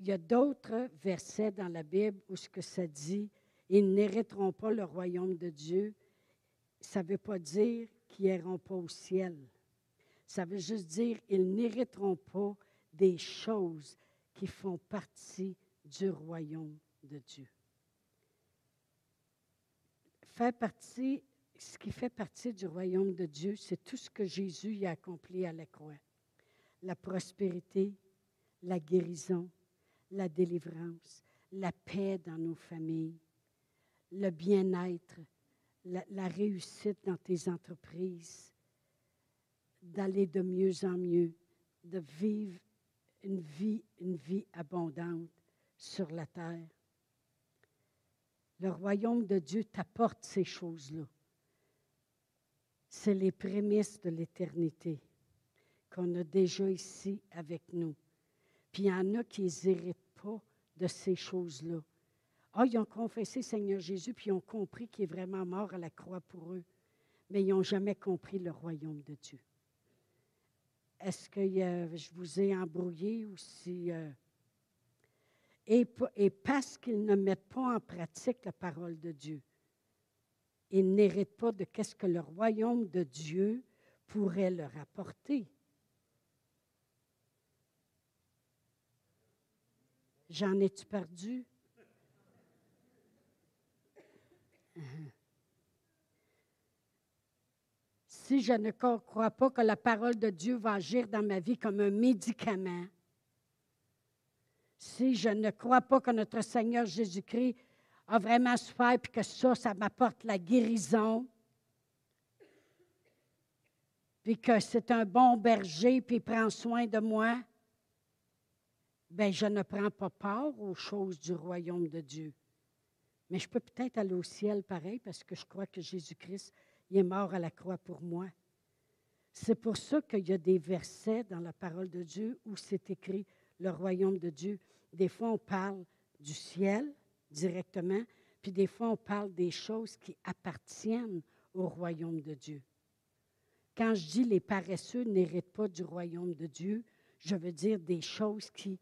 [SPEAKER 1] Il y a d'autres versets dans la Bible où ce que ça dit, ils n'hériteront pas le royaume de Dieu. Ça ne veut pas dire qu'ils n'iront pas au ciel. Ça veut juste dire qu'ils n'hériteront pas des choses qui font partie du royaume de Dieu. Faire partie, ce qui fait partie du royaume de Dieu, c'est tout ce que Jésus a accompli à la croix. La prospérité, la guérison, la délivrance, la paix dans nos familles, le bien-être, la, réussite dans tes entreprises, d'aller de mieux en mieux, de vivre une vie, une vie abondante sur la terre. Le royaume de Dieu t'apporte ces choses-là. C'est les prémices de l'éternité qu'on a déjà ici avec nous. Puis il y en a qui n'héritent pas de ces choses-là. Ah, ils ont confessé Seigneur Jésus, puis ils ont compris qu'il est vraiment mort à la croix pour eux, mais ils n'ont jamais compris le royaume de Dieu. Est-ce que je vous ai embrouillé ou si... Euh, et, et parce qu'ils ne mettent pas en pratique la parole de Dieu, ils n'héritent pas de qu'est-ce que le royaume de Dieu pourrait leur apporter. J'en ai-tu perdu? Si je ne crois pas que la parole de Dieu va agir dans ma vie comme un médicament, si je ne crois pas que notre Seigneur Jésus-Christ a vraiment souffert et que ça, ça m'apporte la guérison, puis que c'est un bon berger puis prend soin de moi, ben je ne prends pas part aux choses du royaume de Dieu. Mais je peux peut-être aller au ciel pareil parce que je crois que Jésus-Christ est mort à la croix pour moi. C'est pour ça qu'il y a des versets dans la parole de Dieu où c'est écrit le royaume de Dieu. Des fois, on parle du ciel directement, puis des fois, on parle des choses qui appartiennent au royaume de Dieu. Quand je dis les paresseux n'héritent pas du royaume de Dieu, je veux dire des choses qui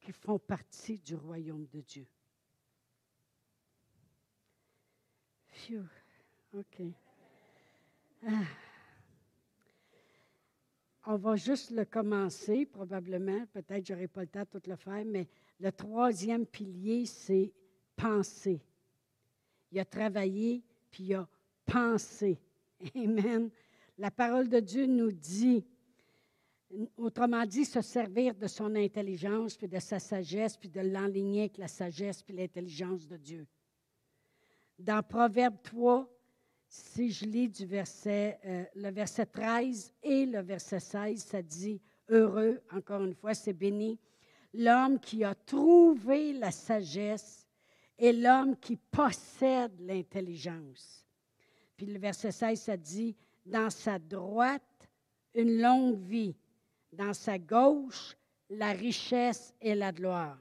[SPEAKER 1] qui, font partie du royaume de Dieu. Phew. OK. Ah. On va juste le commencer, probablement. Peut-être n'aurai pas le temps de tout le faire, mais le troisième pilier, c'est penser. Il a travaillé, puis il a pensé. *laughs* Amen. La parole de Dieu nous dit Autrement dit, se servir de son intelligence, puis de sa sagesse, puis de l'enligner avec la sagesse, puis l'intelligence de Dieu. Dans Proverbe 3, si je lis du verset, euh, le verset 13 et le verset 16, ça dit Heureux, encore une fois, c'est béni, l'homme qui a trouvé la sagesse et l'homme qui possède l'intelligence. Puis le verset 16, ça dit Dans sa droite, une longue vie dans sa gauche la richesse et la gloire.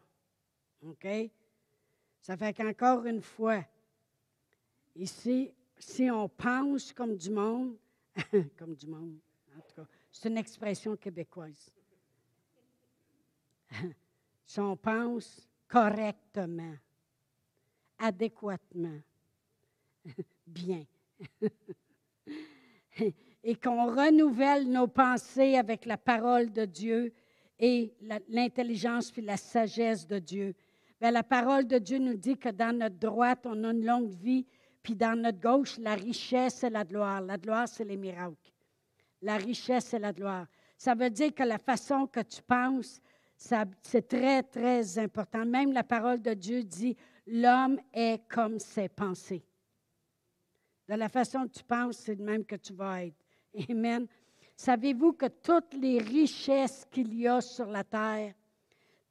[SPEAKER 1] OK? Ça fait qu'encore une fois, ici, si on pense comme du monde, *laughs* comme du monde, en tout cas, c'est une expression québécoise. *laughs* si on pense correctement, adéquatement, *laughs* bien, et qu'on renouvelle nos pensées avec la parole de Dieu et l'intelligence puis la sagesse de Dieu. Bien, la parole de Dieu nous dit que dans notre droite, on a une longue vie, puis dans notre gauche, la richesse et la gloire. La gloire, c'est les miracles. La richesse et la gloire. Ça veut dire que la façon que tu penses, c'est très, très important. Même la parole de Dieu dit, l'homme est comme ses pensées. De la façon que tu penses, c'est de même que tu vas être. Amen. Savez-vous que toutes les richesses qu'il y a sur la terre,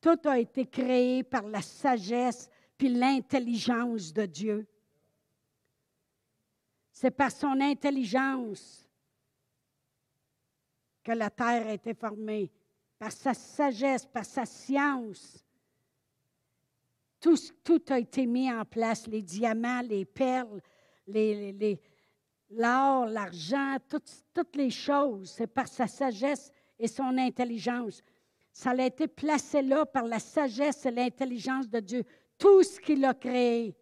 [SPEAKER 1] tout a été créé par la sagesse puis l'intelligence de Dieu. C'est par son intelligence que la terre a été formée, par sa sagesse, par sa science. Tout, a été mis en place, les diamants, les perles, les, les, l'or, l'argent, toutes, les choses, c'est par sa sagesse et son intelligence. Ça a été placé là par la sagesse et l'intelligence de Dieu. Tout ce qu'il a créé.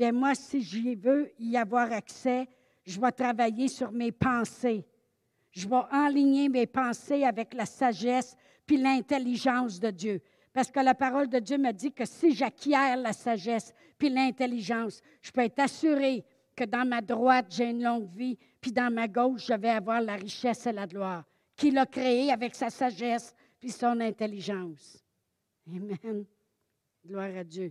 [SPEAKER 1] Bien, moi, si j'y veux y avoir accès, je vais travailler sur mes pensées. Je vais enligner mes pensées avec la sagesse puis l'intelligence de Dieu. Parce que la parole de Dieu me dit que si j'acquiers la sagesse puis l'intelligence, je peux être assuré que dans ma droite, j'ai une longue vie, puis dans ma gauche, je vais avoir la richesse et la gloire qu'il a créée avec sa sagesse puis son intelligence. Amen. Gloire à Dieu.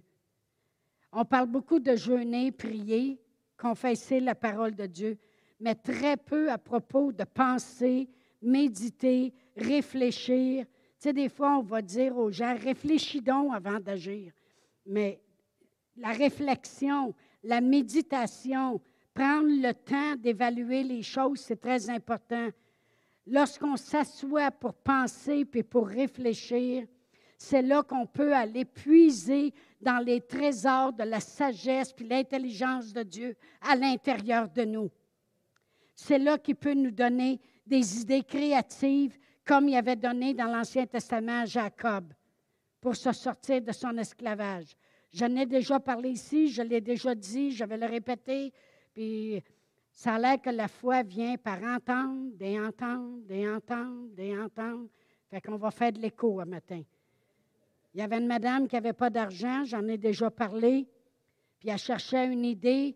[SPEAKER 1] On parle beaucoup de jeûner, prier, confesser la parole de Dieu, mais très peu à propos de penser, méditer, réfléchir. Tu sais, des fois, on va dire aux gens, réfléchis donc avant d'agir. Mais la réflexion, la méditation, prendre le temps d'évaluer les choses, c'est très important. Lorsqu'on s'assoit pour penser puis pour réfléchir, c'est là qu'on peut aller puiser dans les trésors de la sagesse puis l'intelligence de Dieu à l'intérieur de nous. C'est là qu'il peut nous donner des idées créatives comme il avait donné dans l'Ancien Testament à Jacob pour se sortir de son esclavage. J'en ai déjà parlé ici, je l'ai déjà dit, je vais le répéter. Puis ça a l'air que la foi vient par entendre, des entendre, des entendre, des entendre. Fait qu'on va faire de l'écho un matin. Il y avait une madame qui n'avait pas d'argent, j'en ai déjà parlé, puis elle cherchait une idée,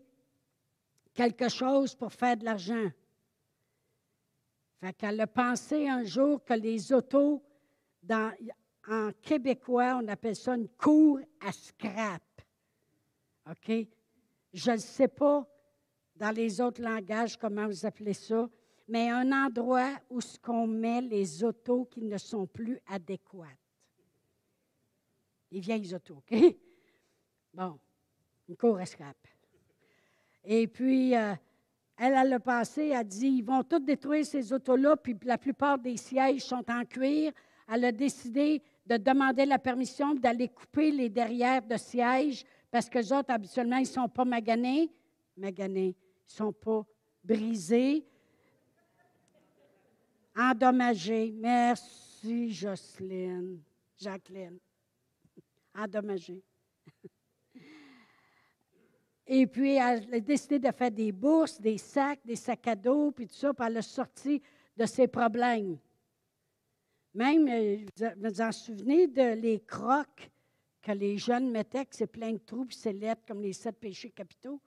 [SPEAKER 1] quelque chose pour faire de l'argent. Fait qu'elle a pensé un jour que les autos, en québécois, on appelle ça une cour à scrap. OK? Je ne sais pas dans les autres langages comment vous appelez ça, mais un endroit où ce qu'on met les autos qui ne sont plus adéquates. Les vieilles autos, OK? *laughs* Bon, une cour à scrap. Et puis, euh, elle, elle a passé, elle a dit, ils vont tous détruire ces autos-là, puis la plupart des sièges sont en cuir. Elle a décidé de demander la permission d'aller couper les derrières de sièges parce que les autres, habituellement, ils ne sont pas maganés. Maganés. Ils ne sont pas brisés. Endommagés. Merci, Jocelyne. Jacqueline. Endommagés. Et puis, elle a décidé de faire des bourses, des sacs, des sacs à dos, puis tout ça, puis elle a sorti de ses problèmes. Même, euh, vous vous en souvenez de les crocs que les jeunes mettaient, que c'est plein de trous, puis c'est lettres comme les sept péchés capitaux?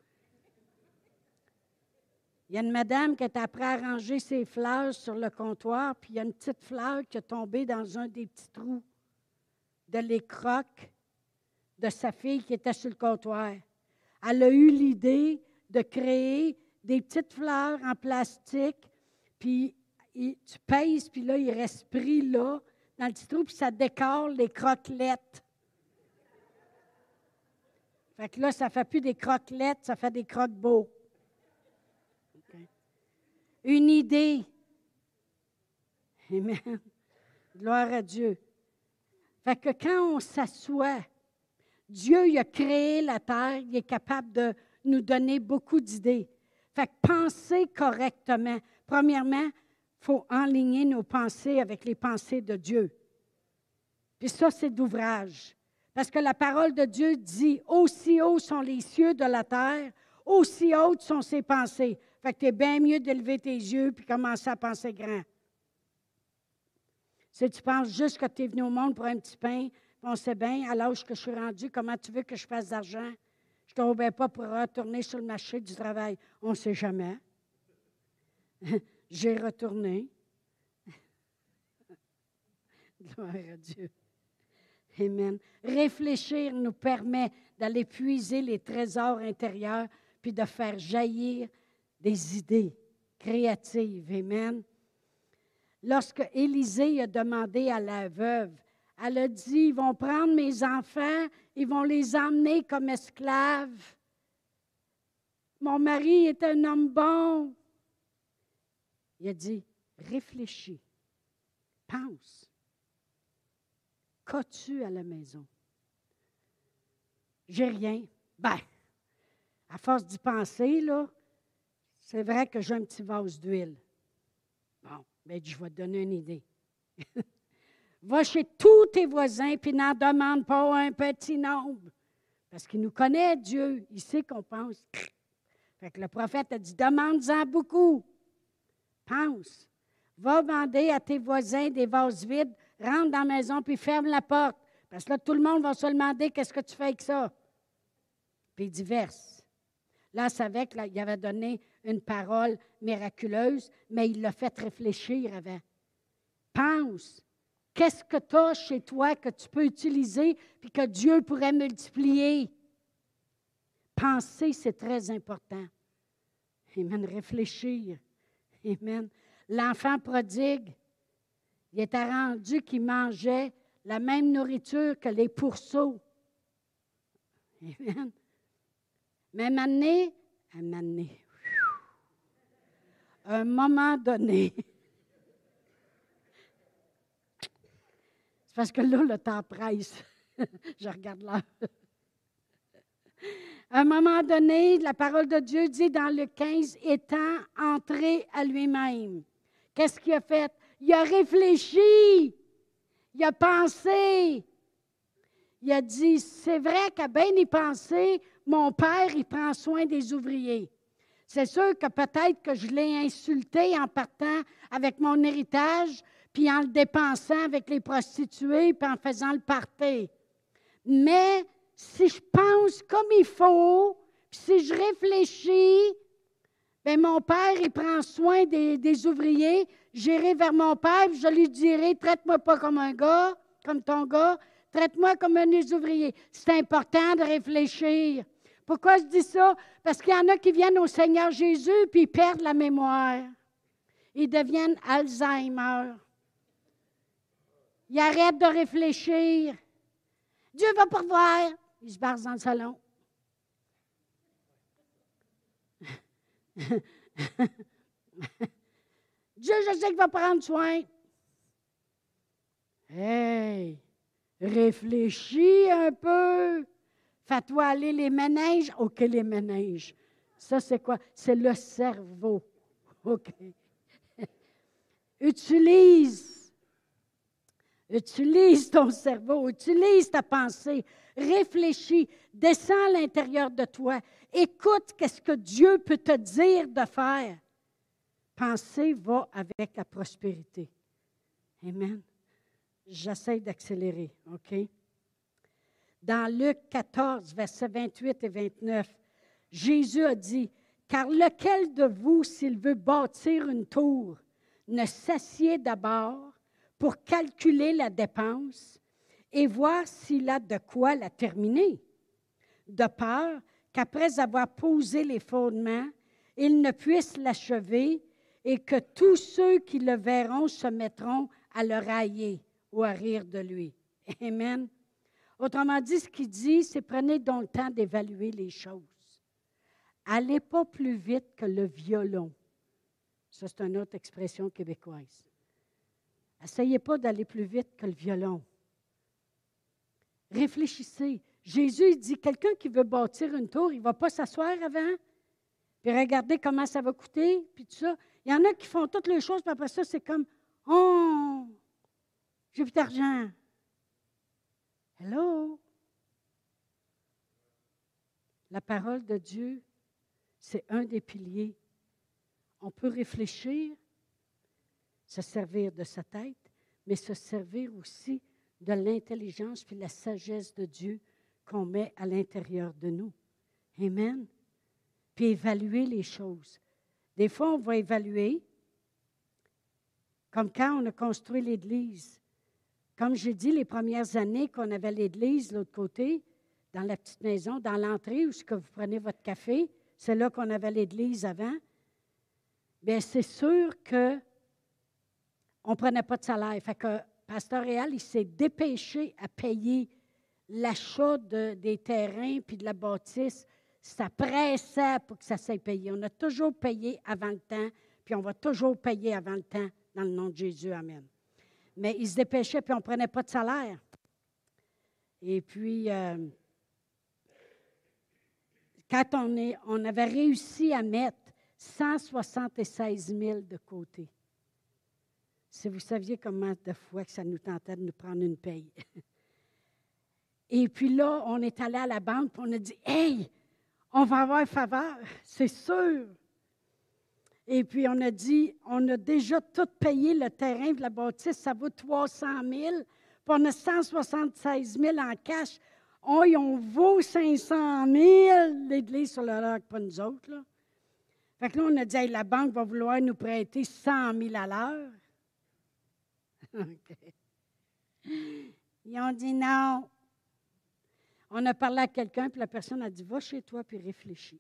[SPEAKER 1] Il y a une madame qui est après à ranger ses fleurs sur le comptoir, puis il y a une petite fleur qui est tombée dans un des petits trous de les de sa fille qui était sur le comptoir. Elle a eu l'idée de créer des petites fleurs en plastique, puis tu pèses, puis là, il reste pris là, dans le petit trou, puis ça décore les croquelettes. Fait que là, ça ne fait plus des croquelettes, ça fait des croque-beaux. Une idée. Amen. Gloire à Dieu. Fait que quand on s'assoit, Dieu il a créé la terre, il est capable de nous donner beaucoup d'idées. Fait que penser correctement. Premièrement, il faut enligner nos pensées avec les pensées de Dieu. Puis ça, c'est d'ouvrage. Parce que la parole de Dieu dit Aussi hauts sont les cieux de la terre, aussi hautes sont ses pensées. Fait que tu es bien mieux d'élever tes yeux puis commencer à penser grand. Si tu penses juste que tu es venu au monde pour un petit pain, on sait bien, à l'âge que je suis rendu, comment tu veux que je fasse d'argent? Je ne tombais pas pour retourner sur le marché du travail. On ne sait jamais. *laughs* J'ai retourné. *laughs* Gloire à Dieu. Amen. Réfléchir nous permet d'aller puiser les trésors intérieurs puis de faire jaillir des idées créatives. Amen. Lorsque Élisée a demandé à la veuve, elle a dit, ils vont prendre mes enfants, ils vont les emmener comme esclaves. Mon mari est un homme bon. Il a dit, réfléchis, pense. Qu'as-tu à la maison? J'ai rien. Ben, à force d'y penser, là, c'est vrai que j'ai un petit vase d'huile. Bon, bien, je vais te donner une idée. *laughs* Va chez tous tes voisins, puis n'en demande pas un petit nombre. Parce qu'il nous connaît, Dieu. Il sait qu'on pense. Fait que le prophète a dit demande-en beaucoup. Pense. Va demander à tes voisins des vases vides, rentre dans la maison, puis ferme la porte. Parce que là, tout le monde va se demander qu'est-ce que tu fais avec ça? Puis il dit verse. Là, savait qu'il avait donné une parole miraculeuse, mais il l'a fait réfléchir avant. Pense. Qu'est-ce que tu as chez toi que tu peux utiliser puis que Dieu pourrait multiplier? Penser, c'est très important. Amen. Réfléchir. Amen. L'enfant prodigue, il était rendu qu'il mangeait la même nourriture que les pourceaux. Amen. Même année, un année, un moment donné, parce que là, le temps presse. *laughs* Je regarde là. À un moment donné, la parole de Dieu dit dans le 15, étant entré à lui-même. Qu'est-ce qu'il a fait? Il a réfléchi, il a pensé. Il a dit, c'est vrai qu'à bien y penser, mon père, il prend soin des ouvriers. C'est sûr que peut-être que je l'ai insulté en partant avec mon héritage, puis en le dépensant avec les prostituées, puis en faisant le party. Mais si je pense comme il faut, puis si je réfléchis, bien, mon père, il prend soin des, ouvriers. J'irai vers mon père, je lui dirai, traite-moi pas comme un gars, comme ton gars, traite-moi comme un des ouvriers. C'est important de réfléchir. Pourquoi je dis ça? Parce qu'il y en a qui viennent au Seigneur Jésus puis ils perdent la mémoire. Ils deviennent Alzheimer. Ils arrêtent de réfléchir. Dieu va pourvoir. Ils se barrent dans le salon. *laughs* Dieu, je sais qu'il va prendre soin. Hey, réfléchis un peu. Fais-toi aller les ménages. OK, les ménages. Ça, c'est quoi? C'est le cerveau. OK. *laughs* utilise. Utilise ton cerveau. Utilise ta pensée. Réfléchis. Descends à l'intérieur de toi. Écoute qu'est-ce que Dieu peut te dire de faire. Pensée va avec la prospérité. Amen. J'essaie d'accélérer, OK? dans Luc 14, versets 28 et 29, Jésus a dit, Car lequel de vous, s'il veut bâtir une tour, ne s'assied d'abord pour calculer la dépense et voir s'il a de quoi la terminer, de peur qu'après avoir posé les fondements, il ne puisse l'achever et que tous ceux qui le verront se mettront à le railler ou à rire de lui. Amen. Autrement dit, ce qu'il dit, c'est prenez donc le temps d'évaluer les choses. Allez pas plus vite que le violon. Ça, c'est une autre expression québécoise. Essayez pas d'aller plus vite que le violon. Réfléchissez. Jésus dit, quelqu'un qui veut bâtir une tour, il ne va pas s'asseoir avant, puis regarder comment ça va coûter, puis tout ça. Il y en a qui font toutes les choses, puis après ça, c'est comme, oh, j'ai plus d'argent. Hello? La parole de Dieu, c'est un des piliers. On peut réfléchir, se servir de sa tête, mais se servir aussi de l'intelligence puis la sagesse de Dieu qu'on met à l'intérieur de nous. Amen. Puis évaluer les choses. Des fois, on va évaluer, comme quand on a construit l'Église. Comme j'ai dit, les premières années qu'on avait l'Église de l'autre côté, dans la petite maison, dans l'entrée où que vous prenez votre café, c'est là qu'on avait l'Église avant. Bien, c'est sûr que on ne prenait pas de salaire. Fait que Pasteur Réal, il s'est dépêché à payer l'achat des terrains puis de la bâtisse. Ça pressait pour que ça s'aille payé. On a toujours payé avant le temps, puis on va toujours payer avant le temps dans le nom de Jésus. Amen. Mais il se dépêchait, puis on ne prenait pas de salaire. Et puis, euh, quand on, on avait réussi à mettre 176 000 de côté, si vous saviez comment de fois que ça nous tentait de nous prendre une paye. *laughs* Et puis là, on est allé à la banque, et on a dit Hey, on va avoir faveur, c'est sûr. Et puis on a dit On a déjà tout payé le terrain de la bâtisse, ça vaut 300 000, puis on a 176 000 en cash. Oh, on vaut 500 000, l'Église sur le roc, pas nous autres. Là. Fait que là, on a dit La banque va vouloir nous prêter 100 000 à l'heure. *laughs* Ils ont dit non. On a parlé à quelqu'un, puis la personne a dit Va chez toi, puis réfléchis.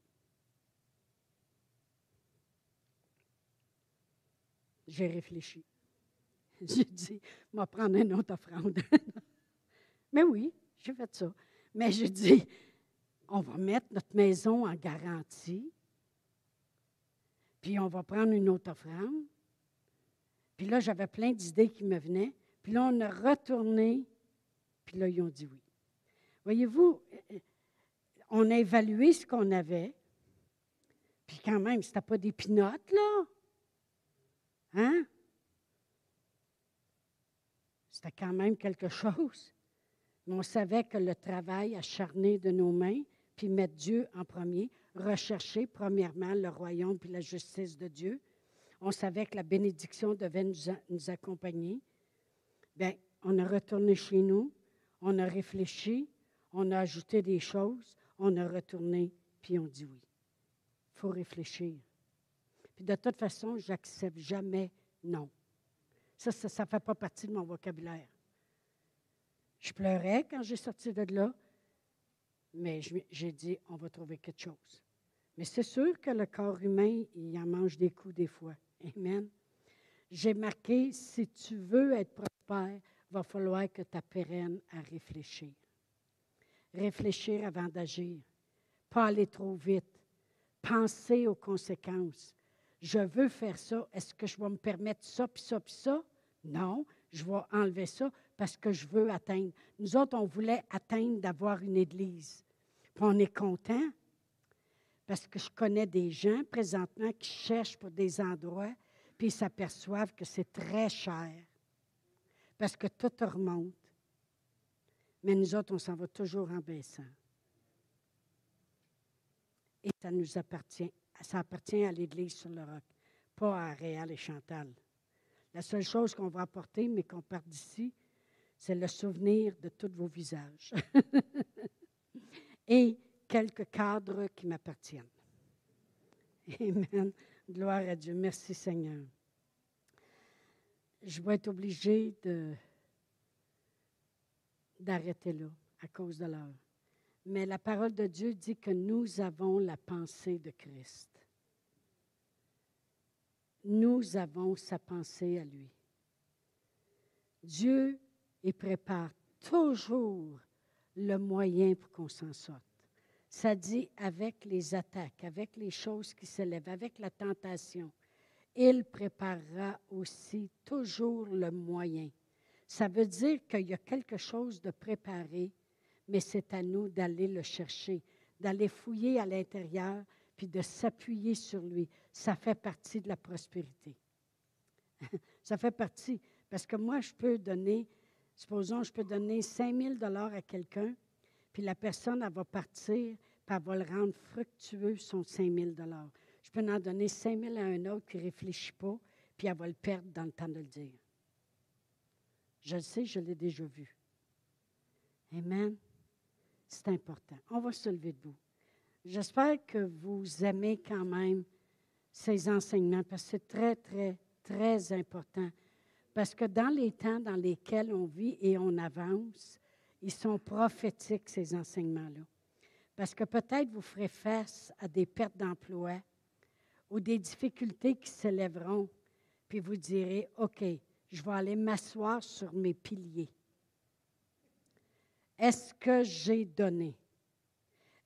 [SPEAKER 1] J'ai réfléchi. *laughs* J'ai dit Je vais prendre une autre offrande. *laughs* Mais oui, j'ai fait ça. Mais j'ai dit On va mettre notre maison en garantie, puis on va prendre une autre offrande. Puis là, j'avais plein d'idées qui me venaient. Puis là, on a retourné. Puis là, ils ont dit oui. Voyez-vous, on a évalué ce qu'on avait. Puis quand même, ce n'était pas des pinottes, là. Hein? C'était quand même quelque chose. Mais on savait que le travail acharné de nos mains, puis mettre Dieu en premier, rechercher premièrement le royaume puis la justice de Dieu, on savait que la bénédiction devait nous, accompagner. Bien, on a retourné chez nous, on a réfléchi, on a ajouté des choses, on a retourné, puis on dit oui. Il faut réfléchir. Puis de toute façon, j'accepte jamais non. Ça, ça ne fait pas partie de mon vocabulaire. Je pleurais quand j'ai sorti de là, mais j'ai dit, on va trouver quelque chose. Mais c'est sûr que le corps humain, il en mange des coups des fois. Amen. J'ai marqué, si tu veux être prospère, il va falloir que tu apprennes à réfléchir. Réfléchir avant d'agir. Pas aller trop vite. Penser aux conséquences. Je veux faire ça. Est-ce que je vais me permettre ça, puis ça, puis ça? Non, je vais enlever ça parce que je veux atteindre. Nous autres, on voulait atteindre d'avoir une église. Puis on est content parce que je connais des gens présentement qui cherchent pour des endroits, puis ils s'aperçoivent que c'est très cher, parce que tout remonte. Mais nous autres, on s'en va toujours en baissant. Et ça nous appartient. Ça appartient à l'Église sur le roc, pas à Réal et Chantal. La seule chose qu'on va apporter, mais qu'on part d'ici, c'est le souvenir de tous vos visages. *laughs* et quelques cadres qui m'appartiennent. Amen. Gloire à Dieu. Merci Seigneur. Je vais être obligée d'arrêter là à cause de l'heure. Mais la parole de Dieu dit que nous avons la pensée de Christ. Nous avons sa pensée à lui. Dieu y prépare toujours le moyen pour qu'on s'en sorte. Ça dit avec les attaques, avec les choses qui s'élèvent, avec la tentation. Il préparera aussi toujours le moyen. Ça veut dire qu'il y a quelque chose de préparé, mais c'est à nous d'aller le chercher, d'aller fouiller à l'intérieur, puis de s'appuyer sur lui. Ça fait partie de la prospérité. *laughs* Ça fait partie. Parce que moi, je peux donner, supposons, je peux donner 5 000 à quelqu'un, puis la personne, elle va partir, puis elle va le rendre fructueux, son 5 000 Je peux en donner 5 000 à un autre qui ne réfléchit pas, puis elle va le perdre dans le temps de le dire. Je le sais, je l'ai déjà vu. Amen. C'est important. On va se lever debout. J'espère que vous aimez quand même ces enseignements parce que c'est très, très, très important. Parce que dans les temps dans lesquels on vit et on avance, ils sont prophétiques, ces enseignements-là. Parce que peut-être vous ferez face à des pertes d'emploi ou des difficultés qui s'élèveront, puis vous direz, OK, je vais aller m'asseoir sur mes piliers. Est-ce que j'ai donné?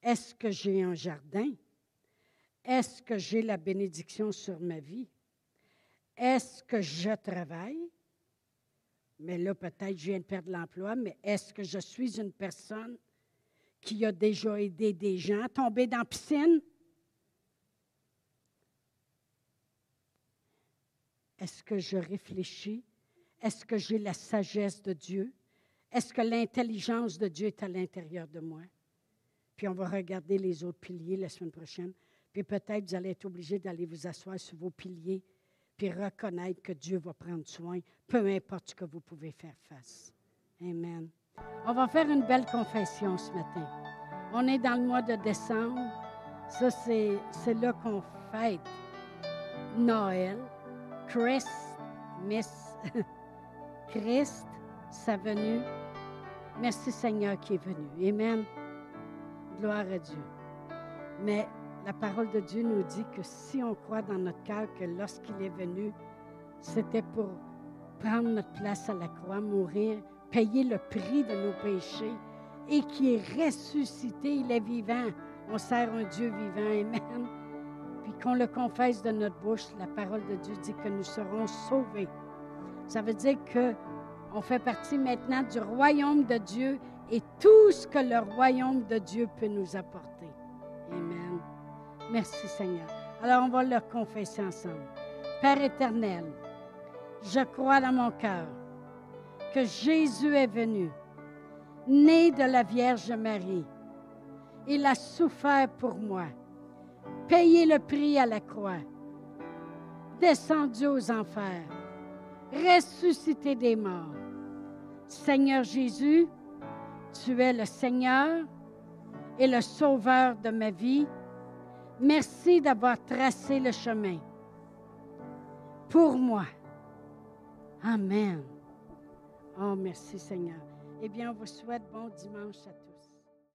[SPEAKER 1] Est-ce que j'ai un jardin? Est-ce que j'ai la bénédiction sur ma vie? Est-ce que je travaille? Mais là, peut-être je viens de perdre l'emploi, mais est-ce que je suis une personne qui a déjà aidé des gens à tomber dans la piscine? Est-ce que je réfléchis? Est-ce que j'ai la sagesse de Dieu? Est-ce que l'intelligence de Dieu est à l'intérieur de moi? Puis on va regarder les autres piliers la semaine prochaine. Puis peut-être vous allez être obligé d'aller vous asseoir sur vos piliers, reconnaître que Dieu va prendre soin, peu importe ce que vous pouvez faire face. Amen. On va faire une belle confession ce matin. On est dans le mois de décembre. Ça, c'est, c'est là qu'on fête Noël. Christ, Miss, *laughs* Christ, sa venue. Merci Seigneur qui est venu. Amen. Gloire à Dieu. Mais la parole de Dieu nous dit que si on croit dans notre cœur que lorsqu'il est venu, c'était pour prendre notre place à la croix, mourir, payer le prix de nos péchés et qui est ressuscité, il est vivant. On sert un Dieu vivant. Amen. Puis qu'on le confesse de notre bouche, la parole de Dieu dit que nous serons sauvés. Ça veut dire que on fait partie maintenant du royaume de Dieu et tout ce que le royaume de Dieu peut nous apporter. Merci Seigneur. Alors on va le confesser ensemble. Père éternel, je crois dans mon cœur que Jésus est venu, né de la Vierge Marie. Il a souffert pour moi, payé le prix à la croix, descendu aux enfers, ressuscité des morts Seigneur Jésus, tu es le Seigneur et le Sauveur de ma vie. Merci d'avoir tracé le chemin pour moi. Amen. Oh, merci Seigneur. Eh bien, on vous souhaite bon dimanche à tous.